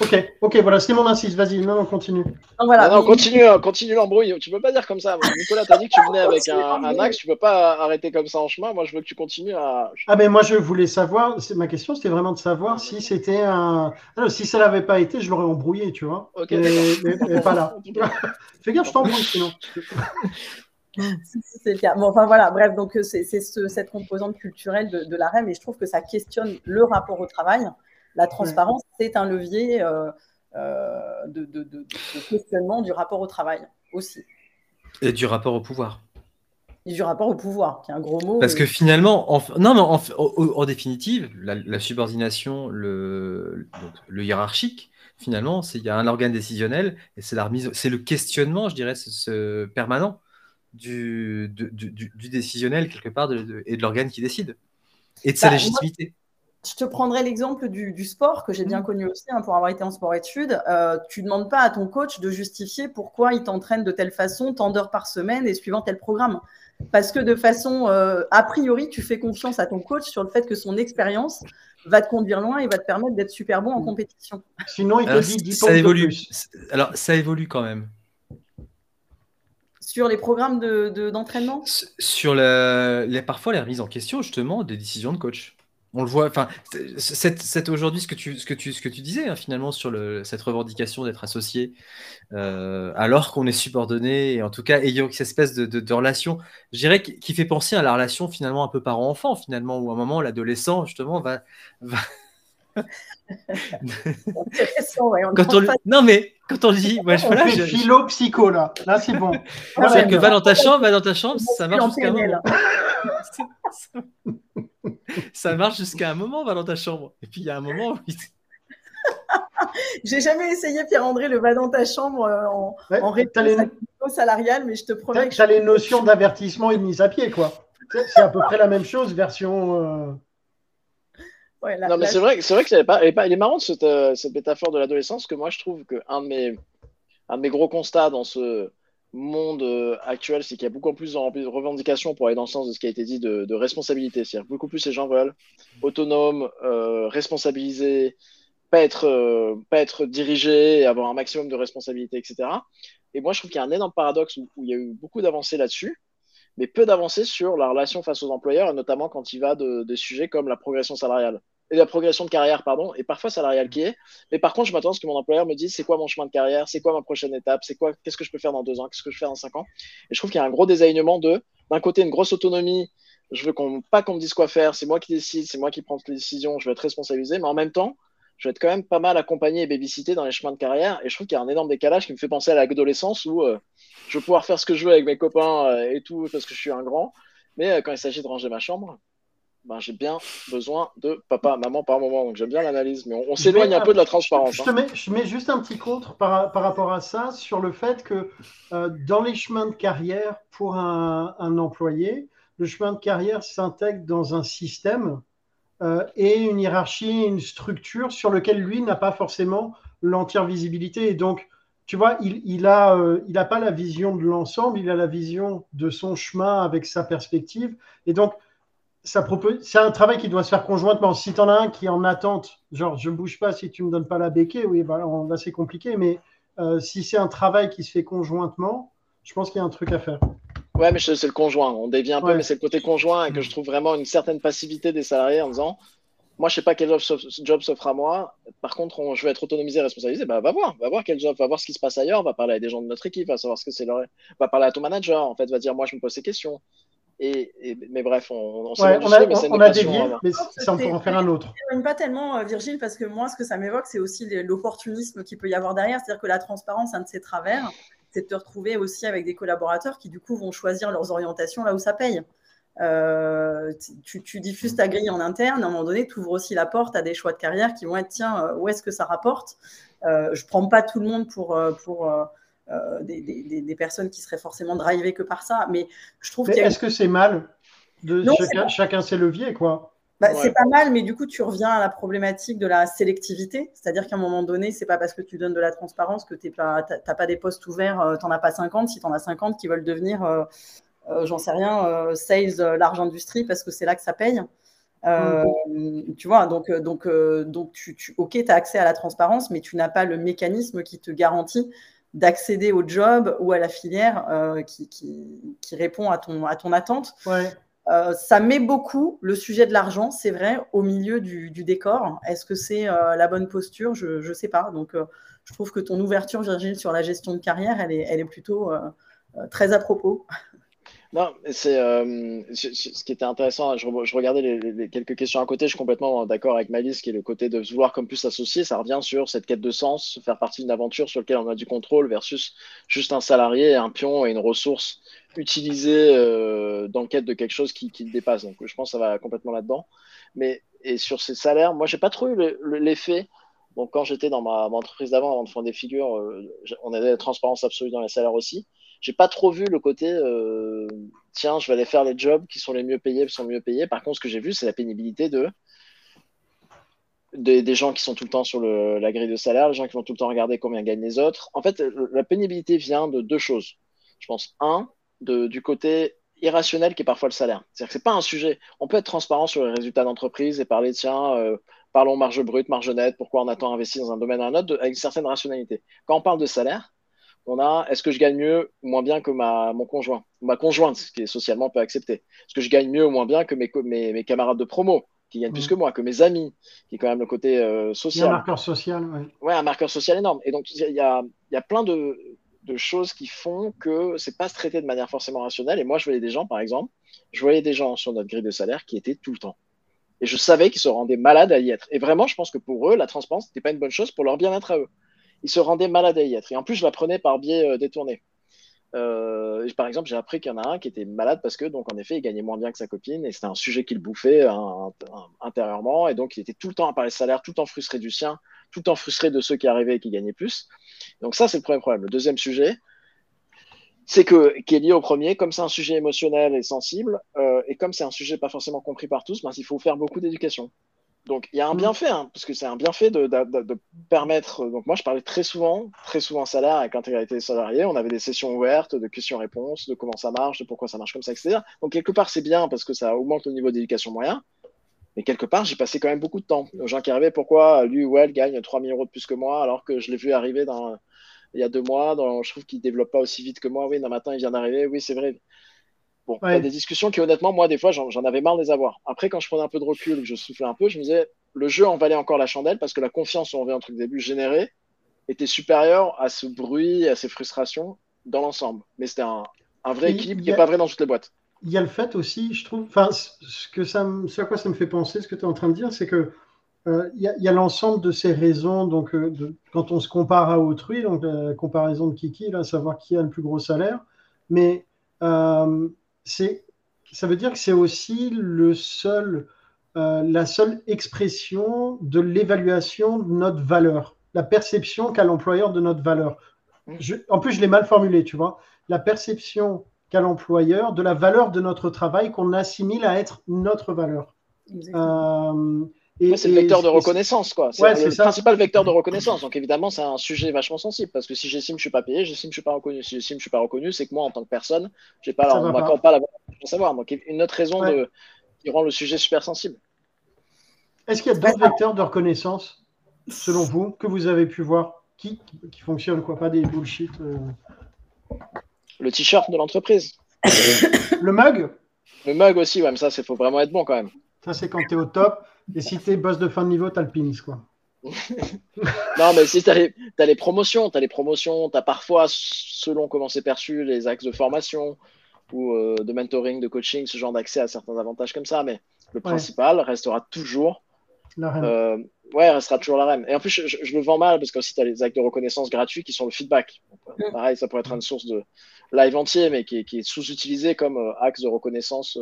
Speaker 1: Ok, ok, voilà, c'était mon insiste. Vas-y, non, non, continue.
Speaker 4: Non, voilà. non, continue, hein, continue l'embrouille. Tu peux pas dire comme ça. Nicolas, t'as dit que tu venais avec un, un, axe. Tu peux pas arrêter comme ça en chemin. Moi, je veux que tu continues à.
Speaker 1: Ah, mais moi, je voulais savoir. Ma question, c'était vraiment de savoir si c'était un. Non, si ça l'avait pas été, je l'aurais embrouillé, tu vois. Ok. mais, pas là. Fais gaffe, je t'embrouille sinon.
Speaker 3: c'est le cas. Bon, enfin voilà, bref, donc c'est ce, cette composante culturelle de, de l'AREM et je trouve que ça questionne le rapport au travail. La transparence, c'est un levier euh, euh, de, questionnement du rapport au travail aussi.
Speaker 2: Et du rapport au pouvoir.
Speaker 3: Et du rapport au pouvoir, qui est un gros mot.
Speaker 2: Parce que finalement, en, non, mais en, définitive, la, subordination, le, le hiérarchique, finalement, il y a un organe décisionnel et c'est la remise, c'est le questionnement, je dirais, ce, permanent du, du, décisionnel quelque part et de l'organe qui décide et de sa bah, légitimité
Speaker 3: je te prendrai l'exemple du, sport que j'ai bien mm. connu aussi hein, pour avoir été en sport-études. Euh, tu ne demandes pas à ton coach de justifier pourquoi il t'entraîne de telle façon, tant d'heures par semaine et suivant tel programme. Parce que de façon euh, a priori, tu fais confiance à ton coach sur le fait que son expérience va te conduire loin et va te permettre d'être super bon en mm. compétition.
Speaker 1: Sinon, il te dit
Speaker 2: ça évolue. Alors, ça évolue quand même.
Speaker 3: Sur les programmes d'entraînement?
Speaker 2: De, Sur les, parfois les remises en question, justement, des décisions de coach on le voit. Enfin, c'est aujourd'hui ce que tu ce que tu ce que tu disais hein, finalement sur le, cette revendication d'être associé, euh, alors qu'on est subordonné et en tout cas ayant cette espèce de, de, relation, je dirais qui fait penser à la relation finalement un peu parent-enfant finalement où à un moment l'adolescent justement va, va... quand on Non mais quand on dit,
Speaker 1: ouais, je, voilà, je... philo psycho là, là c'est bon.
Speaker 2: C'est que va dans ta chambre, va dans ta chambre, ça marche jusqu'à. ça marche jusqu'à un moment, va dans ta chambre. Et puis il y a un moment où
Speaker 3: J'ai jamais essayé, Pierre-André, le va dans ta chambre euh, en, en réponse les... salarial, mais je te promets
Speaker 1: que. Tu as les notions d'avertissement et de mise à pied, quoi. C'est à peu près la même chose, version. Euh,
Speaker 4: non, mais c'est vrai, c'est vrai que ça pas, elle est, marrante cette, euh, cette métaphore de l'adolescence, que moi je trouve qu'un de mes, un de mes gros constats dans ce monde euh, actuel, c'est qu'il y a beaucoup plus de revendications pour aller dans le sens de ce qui a été dit de, de responsabilité. C'est-à-dire beaucoup plus les gens veulent autonomes, euh, responsabilisés, pas être, euh, pas être dirigés, avoir un maximum de responsabilité, etc. Et moi je trouve qu'il y a un énorme paradoxe où, il y a eu beaucoup d'avancées là-dessus mais peu d'avancées sur la relation face aux employeurs, et notamment quand il va de, des sujets comme la progression salariale la progression de carrière, pardon, et parfois salariale qui est. Mais par contre, je m'attends à ce que mon employeur me dise c'est quoi mon chemin de carrière, c'est quoi ma prochaine étape, c'est quoi, qu'est-ce que je peux faire dans deux ans, qu'est-ce que je fais dans cinq ans. Et je trouve qu'il y a un gros désalignement de, d'un côté, une grosse autonomie. Je veux qu'on, pas qu'on me dise quoi faire, c'est moi qui décide, c'est moi qui prends les décisions, je veux être responsabilisé, mais en même temps, je vais être quand même pas mal accompagné et babysité dans les chemins de carrière. Et je trouve qu'il y a un énorme décalage qui me fait penser à l'adolescence où euh, je vais pouvoir faire ce que je veux avec mes copains euh, et tout parce que je suis un grand. Mais euh, quand il s'agit de ranger ma chambre, ben, j'ai bien besoin de papa, maman par moment. Donc j'aime bien l'analyse, mais on, s'éloigne un peu de la transparence.
Speaker 1: Je, te hein. mets, je mets, juste un petit contre par, par, rapport à ça sur le fait que euh, dans les chemins de carrière pour un, un employé, le chemin de carrière s'intègre dans un système euh, et une hiérarchie, une structure sur lequel lui n'a pas forcément l'entière visibilité. Et donc, tu vois, il, il n'a euh, il a pas la vision de l'ensemble, il a la vision de son chemin avec sa perspective. Et donc, c'est un travail qui doit se faire conjointement. Si tu en as un qui est en attente, genre je ne bouge pas si tu ne me donnes pas la béquille, oui, bah, là c'est compliqué. Mais euh, si c'est un travail qui se fait conjointement, je pense qu'il y a un truc à faire.
Speaker 4: Ouais, mais c'est le conjoint. On dévie un peu, mais c'est le côté conjoint et que je trouve vraiment une certaine passivité des salariés en disant Moi, je sais pas quel job s'offre à moi. Par contre, je vais être autonomisé, responsabilisé. Bah, va voir, va voir quel job, va voir ce qui se passe ailleurs, va parler à des gens de notre équipe, va savoir ce que c'est leur. Va parler à ton manager, en fait, va dire Moi, je me pose ces questions. Et, mais bref, on, on,
Speaker 1: on a, on a dévié, mais ça, on peut en faire un autre.
Speaker 3: Pas tellement, euh, Virgile, parce que moi, ce que ça m'évoque, c'est aussi l'opportunisme qu'il peut y avoir derrière. C'est-à-dire que la transparence, un de ses travers, c'est de te retrouver aussi avec des collaborateurs qui, du coup, vont choisir leurs orientations là où ça paye. Euh, tu, diffuses ta grille en interne, à un moment donné, tu ouvres aussi la porte à des choix de carrière qui vont être tiens, euh, où est-ce que ça rapporte? Je ne prends pas tout le monde pour. pour euh, des, personnes qui seraient forcément drivées que par ça. Mais je trouve
Speaker 1: Est-ce que c'est mal de chacun, ses leviers, quoi
Speaker 3: bah, C'est pas mal, mais du coup, tu reviens à la problématique de la sélectivité. C'est-à-dire qu'à un moment donné, c'est pas parce que tu donnes de la transparence que tu n'as pas, des postes ouverts, euh, tu n'en as pas 50. Si tu en as 50 qui veulent devenir, euh, j'en sais rien, sales, large industrie, parce que c'est là que ça paye. Tu vois, donc, donc, donc tu, tu ok, tu as accès à la transparence, mais tu n'as pas le mécanisme qui te garantit d'accéder au job ou à la filière euh, qui, qui, répond à ton, à ton attente. Euh, ça met beaucoup le sujet de l'argent, c'est vrai, au milieu du, décor. Est-ce que c'est euh, la bonne posture? Je ne sais pas. Donc, je trouve que ton ouverture, Virgile, sur la gestion de carrière, elle est, elle est plutôt très à propos.
Speaker 4: Non, c'est euh, ce qui était intéressant. Je, regardais les, quelques questions à côté. Je suis complètement d'accord avec Malice, qui est le côté de vouloir comme plus s'associer. Ça revient sur cette quête de sens, faire partie d'une aventure sur laquelle on a du contrôle versus juste un salarié, un pion et une ressource utilisée euh, dans le cadre de quelque chose qui, le dépasse. Donc, je pense que ça va complètement là-dedans. Mais et sur ces salaires, moi, j'ai pas trop eu l'effet. Donc, quand j'étais dans ma, entreprise d'avant, avant de faire des figures, euh, on avait la transparence absolue dans les salaires aussi j'ai pas trop vu le côté euh, tiens, je vais aller faire les jobs qui sont les mieux payés, sont mieux payés. Par contre, ce que j'ai vu, c'est la pénibilité de des, gens qui sont tout le temps sur la grille de salaire, les gens qui vont tout le temps regarder combien gagnent les autres. En fait, la pénibilité vient de deux choses. Je pense, un, de, du côté irrationnel qui est parfois le salaire. C'est-à-dire que c'est pas un sujet. On peut être transparent sur les résultats d'entreprise et parler, tiens, euh, parlons marge brute, marge nette, pourquoi on attend investir dans un domaine ou un autre, avec une certaine rationalité. Quand on parle de salaire, on a est-ce que je gagne mieux ou moins bien que ma, mon conjoint, ma conjointe, ce qui est socialement peu accepté? Est-ce que je gagne mieux ou moins bien que mes, mes, mes camarades de promo, qui gagnent plus mm. que moi, que mes amis, qui est quand même le côté euh, social?
Speaker 1: un marqueur social, oui.
Speaker 4: Ouais, un marqueur social énorme. Et donc, il y a, y a, plein de, de, choses qui font que c'est pas se traiter de manière forcément rationnelle. Et moi, je voyais des gens, par exemple, je voyais des gens sur notre grille de salaire qui étaient tout le temps. Et je savais qu'ils se rendaient malades à y être. Et vraiment, je pense que pour eux, la transparence n'était pas une bonne chose pour leur bien-être à eux il se rendait malade à y être. Et en plus, je l'apprenais par biais euh, détourné. Euh, par exemple, j'ai appris qu'il y en a un qui était malade parce que, donc, en effet, il gagnait moins bien que sa copine et c'était un sujet qu'il bouffait intérieurement. Et donc, il était tout le temps à parler salaire, tout le temps frustré du sien, tout le temps frustré de ceux qui arrivaient et qui gagnaient plus. Donc, ça, c'est le premier problème. Le deuxième sujet, c'est que, qui est lié au premier, comme c'est un sujet émotionnel et sensible, euh, et comme c'est un sujet pas forcément compris par tous, ben, il faut faire beaucoup d'éducation. Donc il y a un mm. bienfait, hein, parce que c'est un bienfait de, permettre. Donc moi je parlais très souvent, très souvent salaire avec l'intégralité des salariés. On avait des sessions ouvertes de questions-réponses, de comment ça marche, de pourquoi ça marche comme ça, etc. Donc quelque part c'est bien parce que ça augmente le niveau d'éducation moyen. Mais quelque part j'ai passé quand même beaucoup de temps aux gens qui arrivaient. Pourquoi lui ou elle gagne 3000 euros de plus que moi alors que je l'ai vu arriver dans, il y a deux mois. Dans, je trouve qu'il développe pas aussi vite que moi. Oui, d'un matin il vient d'arriver. Oui c'est vrai. Bon, a des discussions qui, honnêtement, moi, des fois, j'en avais marre de les avoir. Après, quand je prenais un peu de recul, je soufflais un peu, je me disais, le jeu en valait encore la chandelle parce que la confiance, on revient un truc début, générée, était supérieure à ce bruit, à ces frustrations dans l'ensemble. Mais c'était un, vrai équilibre qui n'est pas vrai dans toutes les boîtes.
Speaker 1: Il y a le fait aussi, je trouve, enfin, ce, que ça, ce à quoi ça me fait penser, ce que tu es en train de dire, c'est que euh, il y a, l'ensemble de ces raisons. Donc, euh, quand on se compare à autrui, donc la comparaison de Kiki, là, savoir qui a le plus gros salaire, mais euh, c'est ça veut dire que c'est aussi le seul, euh, la seule expression de l'évaluation de notre valeur, la perception qu'a l'employeur de notre valeur. en plus, je l'ai mal formulé, tu vois. La perception qu'a l'employeur de la valeur de notre travail qu'on assimile à être notre valeur.
Speaker 4: Euh, c'est le vecteur de reconnaissance, quoi. C'est le principal vecteur de reconnaissance. Donc évidemment, c'est un sujet vachement sensible parce que si j'estime que je suis pas payé, j'estime que je suis pas reconnu. Si j'estime que je suis pas reconnu, c'est que moi, en tant que personne, j'ai pas, la, on m'accorde pas la de savoir. Donc une autre raison de, qui rend le sujet super sensible.
Speaker 1: Est-ce qu'il y a d'autres vecteurs de reconnaissance, selon vous, que vous avez pu voir, qui, qui fonctionnent, quoi, pas des bullshit euh
Speaker 4: Le t-shirt de l'entreprise.
Speaker 1: le mug?
Speaker 4: Le mug aussi, ouais, mais ça, il faut vraiment être bon quand même.
Speaker 1: Ça, c'est quand tu es au top. Et si tu es boss de fin de niveau, tu as le pins, quoi.
Speaker 4: non, mais si tu as, les promotions, tu as les promotions, tu as parfois, selon comment c'est perçu, les axes de formation ou euh, de mentoring, de coaching, ce genre d'accès à certains avantages comme ça. Mais le principal restera toujours.
Speaker 1: La REM. Euh,
Speaker 4: ouais, restera toujours la REM. Et en plus, je, le vends mal parce que aussi tu as les actes de reconnaissance gratuits qui sont le feedback. Mm. pareil, ça pourrait être une source de live entier, mais qui, est sous-utilisé comme euh, axe de reconnaissance.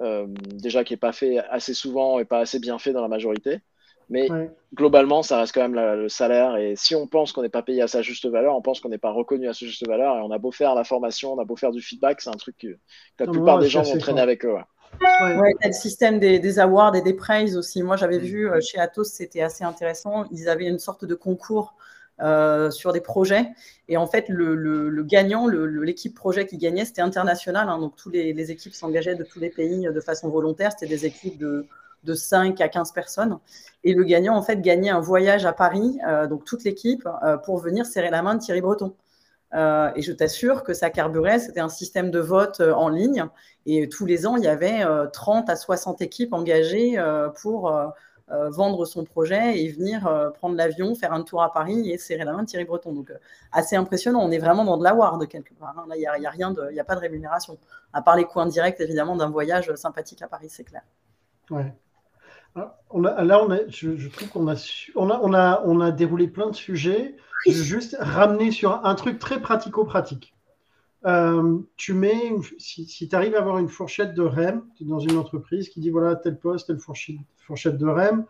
Speaker 4: Euh, déjà qui n'est pas fait assez souvent et pas assez bien fait dans la majorité. Mais globalement, ça reste quand même le salaire. Et si on pense qu'on n'est pas payé à sa juste valeur, on pense qu'on n'est pas reconnu à sa juste valeur. Et on a beau faire la formation, on a beau faire du feedback, c'est un truc que, la plupart des gens vont traîner avec eux.
Speaker 3: Ouais. le système des, des, awards et des praises aussi. Moi, j'avais mm. vu euh, chez Atos, c'était assez intéressant. Ils avaient une sorte de concours euh, sur des projets. Et en fait, le, gagnant, l'équipe projet qui gagnait, c'était international. Hein. donc, tous les, équipes s'engageaient de tous les pays de façon volontaire. C'était des équipes de, de 5 à 15 personnes. Et le gagnant, en fait, gagnait un voyage à Paris, euh, donc toute l'équipe, euh, pour venir serrer la main de Thierry Breton. et je t'assure que ça carburait. C'était un système de vote en ligne. Et tous les ans, il y avait 30 à 60 équipes engagées pour euh, vendre son projet et venir euh, prendre l'avion, faire un tour à Paris et serrer la main de Thierry Breton. Donc, euh, assez impressionnant. On est vraiment dans de l'award quelque part. Hein. Là, il n'y a, a, rien de, a pas de rémunération. À part les coûts indirects, évidemment, d'un voyage sympathique à Paris, c'est clair.
Speaker 1: Ouais. Ah, on a, là, on a, je, trouve qu'on a, on a, on a, on a déroulé plein de sujets. Je veux juste ramener sur un truc très pratico-pratique. Euh, tu mets, si, tu arrives à avoir une fourchette de REM, dans une entreprise qui dit voilà, tel poste, telle fourchette, de REM,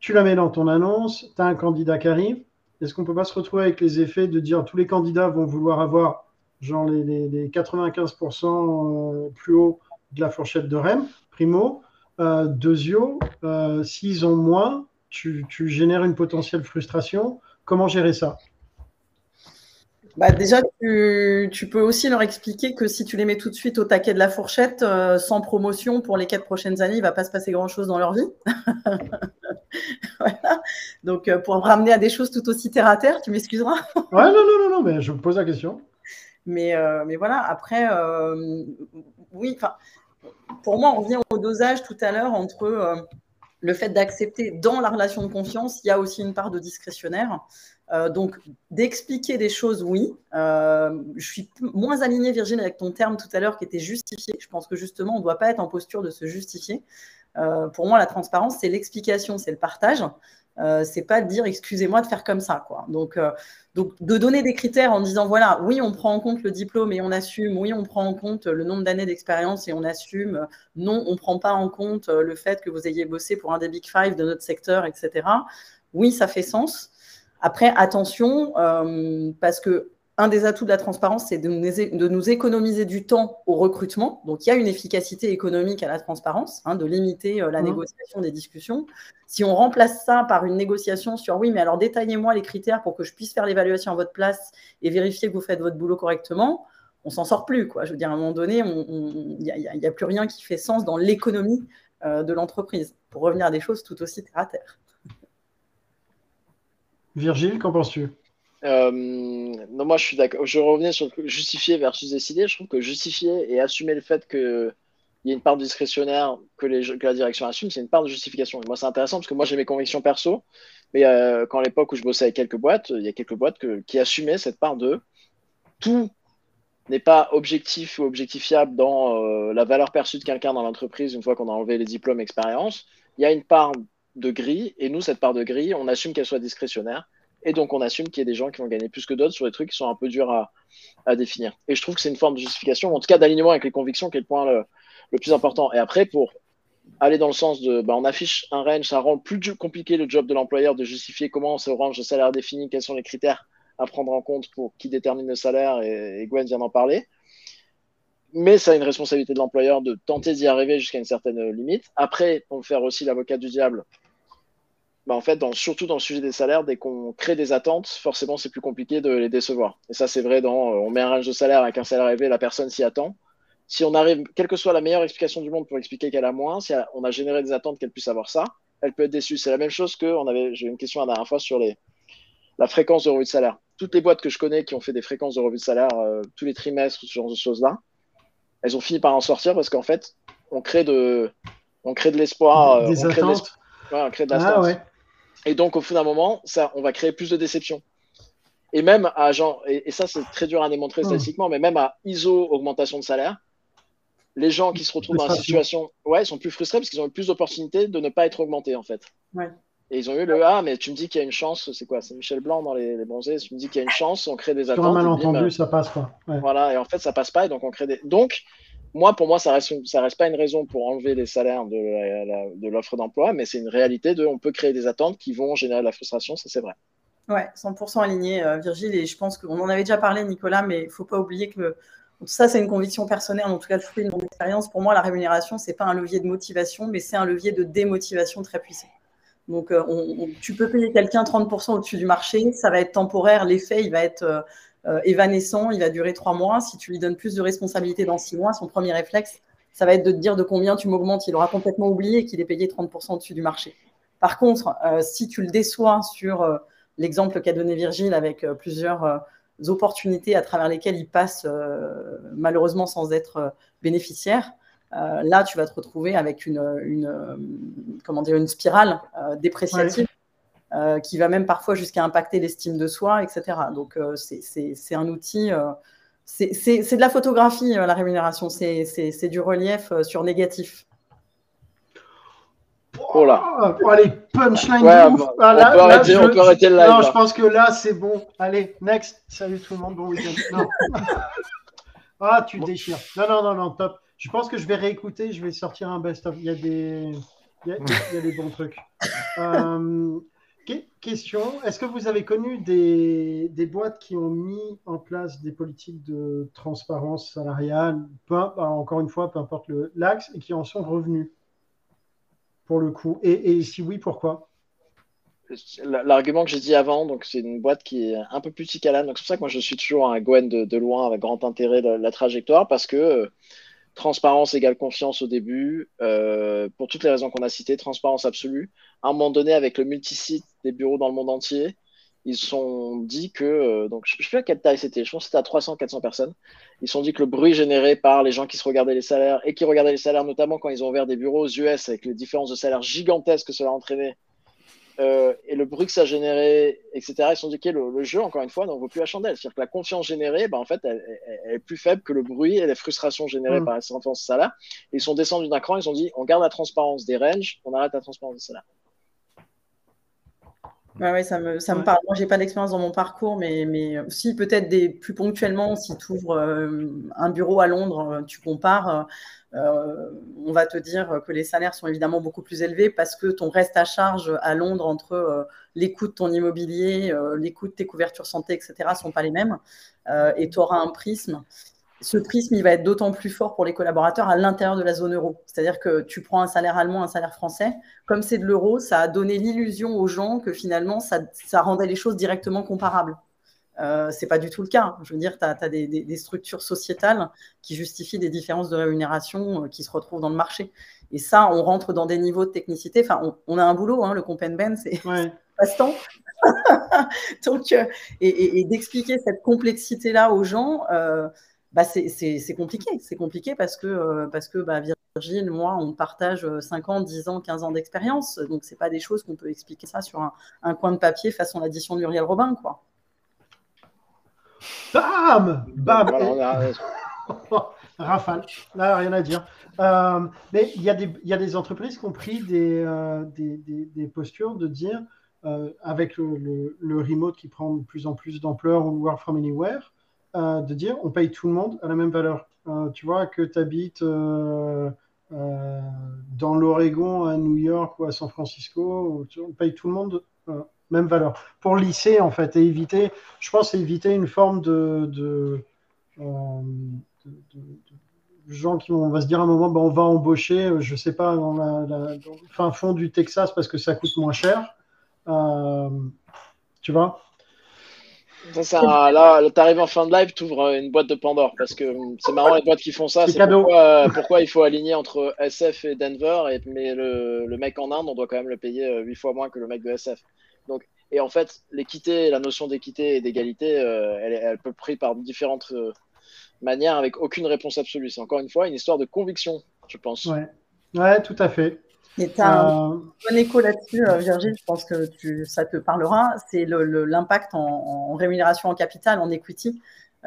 Speaker 1: tu la mets dans ton annonce, tu as un candidat qui arrive. Est-ce qu'on ne peut pas se retrouver avec les effets de dire tous les candidats vont vouloir avoir genre les, 95% euh, plus haut de la fourchette de REM, primo. Euh, deuxio, euh, s'ils ont moins, tu, tu génères une potentielle frustration. Comment gérer ça?
Speaker 3: Bah déjà, tu, peux aussi leur expliquer que si tu les mets tout de suite au taquet de la fourchette, euh, sans promotion pour les quatre prochaines années, il ne va pas se passer grand-chose dans leur vie. voilà. Donc, euh, pour me ramener à des choses tout aussi terre à terre, tu m'excuseras.
Speaker 1: ouais, non, non, non, non, mais je me pose la question.
Speaker 3: Mais, euh, mais voilà, après, oui, pour moi, on revient au dosage tout à l'heure entre le fait d'accepter dans la relation de confiance, il y a aussi une part de discrétionnaire. Euh, donc, d'expliquer des choses, oui. Euh, je suis moins alignée, Virginie, avec ton terme tout à l'heure qui était justifié. Je pense que justement, on ne doit pas être en posture de se justifier. Euh, pour moi, la transparence, c'est l'explication, c'est le partage. c'est pas de dire excusez-moi de faire comme ça. Quoi. Donc, donc, de donner des critères en disant voilà, oui, on prend en compte le diplôme et on assume, oui, on prend en compte le nombre d'années d'expérience et on assume, non, on ne prend pas en compte le fait que vous ayez bossé pour un des Big Five de notre secteur, etc. Oui, ça fait sens. Après, attention, euh, parce que un des atouts de la transparence, c'est de, nous économiser du temps au recrutement. Donc, il y a une efficacité économique à la transparence, hein, de limiter euh, la mmh. négociation des discussions. Si on remplace ça par une négociation sur oui, mais alors détaillez-moi les critères pour que je puisse faire l'évaluation à votre place et vérifier que vous faites votre boulot correctement, on s'en sort plus. Quoi. Je veux dire, à un moment donné, il n'y a, a, plus rien qui fait sens dans l'économie euh, de l'entreprise, pour revenir à des choses tout aussi terre à terre.
Speaker 1: Virgile, qu'en penses-tu?
Speaker 4: Euh, non, moi je suis d'accord. Je revenais sur justifier versus décider. Je trouve que justifier et assumer le fait qu'il y a une part discrétionnaire que la direction assume, c'est une part de justification. moi, c'est intéressant parce que moi, j'ai mes convictions perso. Mais euh, quand à l'époque où je bossais avec quelques boîtes, il y a quelques boîtes qui assumaient cette part de tout n'est pas objectif ou objectifiable dans euh, la valeur perçue de quelqu'un dans l'entreprise une fois qu'on a enlevé les diplômes expérience. Il y a une part de gris, et nous, cette part de gris, on assume qu'elle soit discrétionnaire. Et donc, on assume qu'il y a des gens qui vont gagner plus que d'autres sur des trucs qui sont un peu durs à, définir. Et je trouve que c'est une forme de justification, en tout cas d'alignement avec les convictions, qui est le point le, plus important. Et après, pour aller dans le sens de, bah, on affiche un range, ça rend plus compliqué le job de l'employeur de justifier comment ce range de salaire défini, quels sont les critères à prendre en compte pour qui détermine le salaire, et, Gwen vient d'en parler. Mais ça a une responsabilité de l'employeur de tenter d'y arriver jusqu'à une certaine limite. Après, pour faire aussi l'avocat du diable, bah en fait, dans, surtout dans le sujet des salaires, dès qu'on crée des attentes, forcément, c'est plus compliqué de les décevoir. Et ça, c'est vrai dans, euh, on met un range de salaire avec un salaire élevé, la personne s'y attend. Si on arrive, quelle que soit la meilleure explication du monde pour expliquer qu'elle a moins, si on a généré des attentes qu'elle puisse avoir ça, elle peut être déçue. C'est la même chose que, on avait, j'ai eu une question la dernière fois sur les, la fréquence de revue de salaire. Toutes les boîtes que je connais qui ont fait des fréquences de revue de salaire euh, tous les trimestres, ce genre de choses-là, elles ont fini par en sortir parce qu'en fait, on crée de, on crée de l'espoir.
Speaker 1: Des
Speaker 4: euh, on
Speaker 1: attentes.
Speaker 4: Crée de on crée de ah, ouais. Et donc, au bout d'un moment, ça, on va créer plus de déception. Et même à genre, et, ça, c'est très dur à démontrer hmm. statistiquement, mais même à ISO augmentation de salaire, les gens qui se retrouvent dans la situation, ouais, ils sont plus frustrés parce qu'ils ont eu plus d'opportunités de ne pas être augmentés, en fait.
Speaker 3: Ouais.
Speaker 4: Et ils ont eu le Ah, mais tu me dis qu'il y a une chance, c'est quoi C'est Michel Blanc dans les, les bronzés, tu me dis qu'il y a une chance, on crée des attentes. Sur
Speaker 1: un malentendu, ça passe pas.
Speaker 4: Voilà, et en fait, ça passe pas, et donc on crée des. Donc, moi, pour moi, ça reste, reste pas une raison pour enlever les salaires de, l'offre d'emploi, mais c'est une réalité de, on peut créer des attentes qui vont générer de la frustration, ça c'est vrai.
Speaker 3: Ouais, 100% aligné, euh, Virgile, et je pense qu'on en avait déjà parlé, Nicolas, mais il faut pas oublier que ça, c'est une conviction personnelle, en tout cas, le fruit de mon expérience. Pour moi, la rémunération, c'est pas un levier de motivation, mais c'est un levier de démotivation très puissant. Donc, euh, tu peux payer quelqu'un 30% au-dessus du marché, ça va être temporaire, l'effet, il va être euh, évanescent, il va durer trois mois. Si tu lui donnes plus de responsabilités dans six mois, son premier réflexe, ça va être de te dire de combien tu m'augmentes. Il aura complètement oublié qu'il est payé 30% au-dessus du marché. Par contre, euh, si tu le déçois sur euh, l'exemple qu'a donné Virgile avec plusieurs opportunités à travers lesquelles il passe malheureusement sans être bénéficiaire, là, tu vas te retrouver avec une, comment dire, une spirale dépréciative euh, qui va même parfois jusqu'à impacter l'estime de soi, etc. Donc, euh, c'est un outil. Euh, c'est de la photographie, la rémunération. C'est du relief sur négatif.
Speaker 1: Oh là. Oh, allez, punchline.
Speaker 4: Ouais, on, ah, là, peut arrêter, je... on, peut arrêter, le live.
Speaker 1: Non, je pense que là, c'est bon. Allez, next. Salut tout le monde. Bon week-end. ah, tu déchires. Non, non, non, non, top. Je pense que je vais réécouter. Je vais sortir un best-of. Il y a des. Il y a, il y a des bons trucs. Euh, Question, est-ce que vous avez connu des, boîtes qui ont mis en place des politiques de transparence salariale, peu, encore une fois, peu importe l'axe, et qui en sont revenus pour le coup. Et, si oui, pourquoi?
Speaker 4: L'argument que j'ai dit avant, donc c'est une boîte qui est un peu plus ticalane, donc c'est pour ça que moi je suis toujours un Gwen de, loin avec grand intérêt de la trajectoire parce que euh, transparence égale confiance au début, euh, pour toutes les raisons qu'on a citées, transparence absolue. À un moment donné, avec le multisite des bureaux dans le monde entier, ils sont dit que, euh, donc je ne sais plus à quelle taille c'était, je pense que c'était à 300, 400 personnes. Ils sont dit que le bruit généré par les gens qui se regardaient les salaires et qui regardaient les salaires, notamment quand ils ont ouvert des bureaux aux US avec les différences de salaires gigantesques que cela a entraîné, euh, et le bruit que ça générait, etc., ils sont dit que le, jeu, encore une fois, n'en vaut plus la chandelle. C'est-à-dire que la confiance générée, ben, en fait, elle, est plus faible que le bruit et les frustrations générées mm. par la sentence de salaire. Ils sont descendus d'un cran, ils ont dit on garde la transparence des ranges, on arrête la transparence des salaires.
Speaker 3: Ouais, ça me, ça me parle. Moi, j'ai pas d'expérience dans mon parcours, mais, mais si peut-être des plus ponctuellement, si tu ouvres euh, un bureau à Londres, euh, tu compares, euh, on va te dire que les salaires sont évidemment beaucoup plus élevés parce que ton reste à charge à Londres entre les coûts de ton immobilier, les coûts de tes couvertures santé, etc., sont pas les mêmes. et tu auras un prisme ce prisme, il va être d'autant plus fort pour les collaborateurs à l'intérieur de la zone euro. C'est-à-dire que tu prends un salaire allemand, un salaire français, comme c'est de l'euro, ça a donné l'illusion aux gens que finalement, ça, rendait les choses directement comparables. Euh, ce n'est pas du tout le cas. Je veux dire, tu as, des, structures sociétales qui justifient des différences de rémunération euh, qui se retrouvent dans le marché. Et ça, on rentre dans des niveaux de technicité. Enfin, on, a un boulot, hein, le comp ben, c'est passe-temps. Donc, euh, et, d'expliquer cette complexité-là aux gens, bah c'est compliqué. C'est compliqué parce que, euh, parce que bah, Virgile, moi, on partage 5 ans, 10 ans, 15 ans d'expérience. Donc, ce pas des choses qu'on peut expliquer ça sur un, un, coin de papier façon l'addition Muriel Robin. Quoi.
Speaker 1: Bam Bam Rafale, là, rien à dire. Euh, mais il y, a des, y a des entreprises qui ont pris des, euh, des, des, des postures de dire avec le, remote qui prend de plus en plus d'ampleur ou le work from anywhere, de dire on paye tout le monde à la même valeur. tu vois, que tu habites dans l'Oregon, à New York ou à San Francisco, on paye tout le monde même valeur. Pour lisser, en fait, et éviter, je pense, éviter une forme de, de, gens qui vont, on va se dire à un moment, ben, on va embaucher, euh, je sais pas, dans, la, fin fond du Texas parce que ça coûte moins cher. Euh, tu vois?
Speaker 4: Ça, là, tu arrives en fin de live, tu ouvres une boîte de Pandore parce que c'est marrant les boîtes qui font ça. C'est pourquoi, pourquoi, il faut aligner entre SF et Denver, et, mais le, le, mec en Inde, on doit quand même le payer 8 euh, fois moins que le mec de SF. Donc, et en fait, l'équité, la notion d'équité et d'égalité, elle, elle, peut être prise par différentes manière avec aucune réponse absolue. C'est encore une fois une histoire de conviction, je pense.
Speaker 1: Ouais, ouais tout à fait.
Speaker 3: Et tu as un euh, bon écho là-dessus, euh, Virgile, je pense que tu, ça te parlera. C'est l'impact en, rémunération en capital, en equity.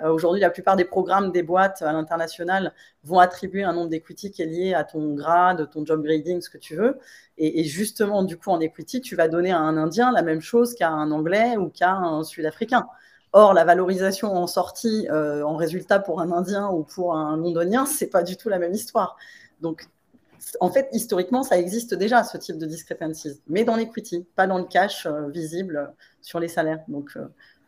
Speaker 3: Euh, aujourd'hui, la plupart des programmes des boîtes à l'international vont attribuer un nombre d'equity qui est lié à ton grade, ton job grading, ce que tu veux. Et, justement, du coup, en equity, tu vas donner à un Indien la même chose qu'à un Anglais ou qu'à un Sud-Africain. Or, la valorisation en sortie, euh, en résultat pour un Indien ou pour un Londonien, c'est pas du tout la même histoire. Donc, en fait, historiquement, ça existe déjà, ce type de discrepancies, mais dans l'equity, pas dans le cash euh, visible sur les salaires. Donc,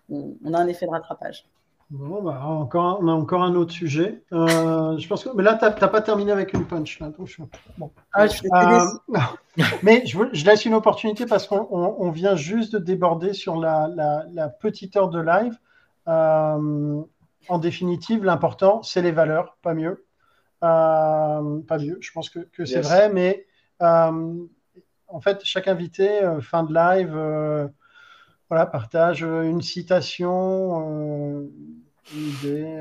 Speaker 3: on, a un effet de rattrapage.
Speaker 1: Bon, bah, encore, on a encore un autre sujet. je pense que, mais là, tu n'as pas terminé avec une punch. Là, bon.
Speaker 3: ah, je
Speaker 1: mais je, je, laisse une opportunité parce qu'on vient juste de déborder sur la, la, petite heure de live. Euh, en définitive, l'important, c'est les valeurs, pas mieux. Euh, pas mieux, je pense que, que c'est vrai, mais euh, en fait, chaque invité, fin de live, voilà, partage une citation, une idée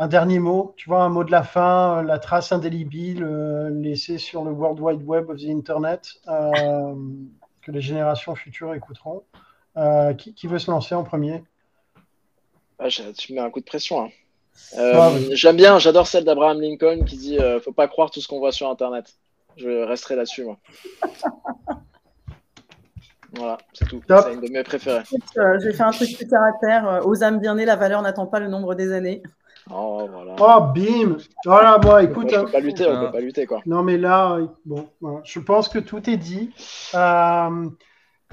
Speaker 1: un dernier mot, tu vois, un mot de la fin, euh, la trace indélébile euh, laissée sur le World Wide Web of the Internet euh, que les générations futures écouteront. Qui, veut se lancer en premier?
Speaker 4: Ah, Tu mets un coup de pression. Hein. Ah, j'aime bien, j'adore celle d'Abraham Lincoln qui dit Faut pas croire tout ce qu'on voit sur Internet. Je resterai là-dessus, moi. Voilà, c'est tout. C'est une de mes préférées.
Speaker 3: J'ai fait un truc plus terre à terre. Aux âmes bien nées, la valeur n'attend pas le nombre des années.
Speaker 4: Oh, voilà.
Speaker 1: Oh, bim Voilà, moi, écoute.
Speaker 4: on peut pas lutter, on peut pas lutter, quoi.
Speaker 1: Non, mais là, bon, je pense que tout est dit. Euh,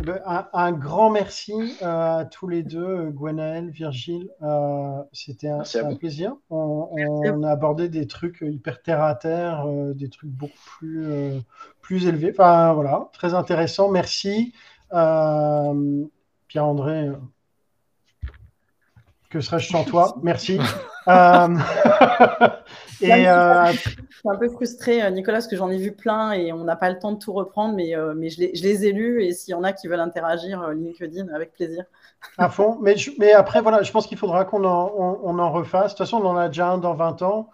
Speaker 1: ben, un, grand merci à tous les deux, Gwenaël, Virgile. Euh, c'était un, plaisir. On, a abordé des trucs hyper terre à terre, euh, des trucs beaucoup plus, plus élevés. Enfin, voilà, très intéressant. Merci. Pierre-André, que serais-je sans toi? Merci. euh...
Speaker 3: et, euh... Je suis un peu frustrée, euh, Nicolas, parce que j'en ai vu plein et on n'a pas le temps de tout reprendre, mais, euh, mais je, les, je, les, ai lus et s'il y en a qui veulent interagir, euh, LinkedIn, avec plaisir.
Speaker 1: À fond. Mais, mais après, voilà, je pense qu'il faudra qu'on en, on, en, refasse. De toute façon, on en a déjà un dans 20 ans.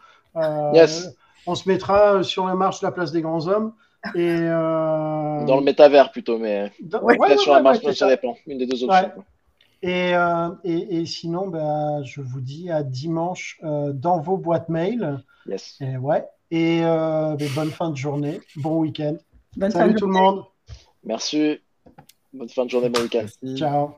Speaker 4: Yes.
Speaker 1: On se mettra sur la marche de la place des grands hommes. Et
Speaker 4: Dans le métavers plutôt, mais ouais, sur la marche, ça dépend. Une des deux options.
Speaker 1: Euh, et, et, sinon, bah, je vous dis à dimanche euh, dans vos boîtes mail.
Speaker 4: Yes.
Speaker 1: Et, ouais. Et euh, bonne fin de journée, bon week-end. Salut tout le monde.
Speaker 4: Merci. Bonne fin de journée, bon week-end.
Speaker 1: Ciao.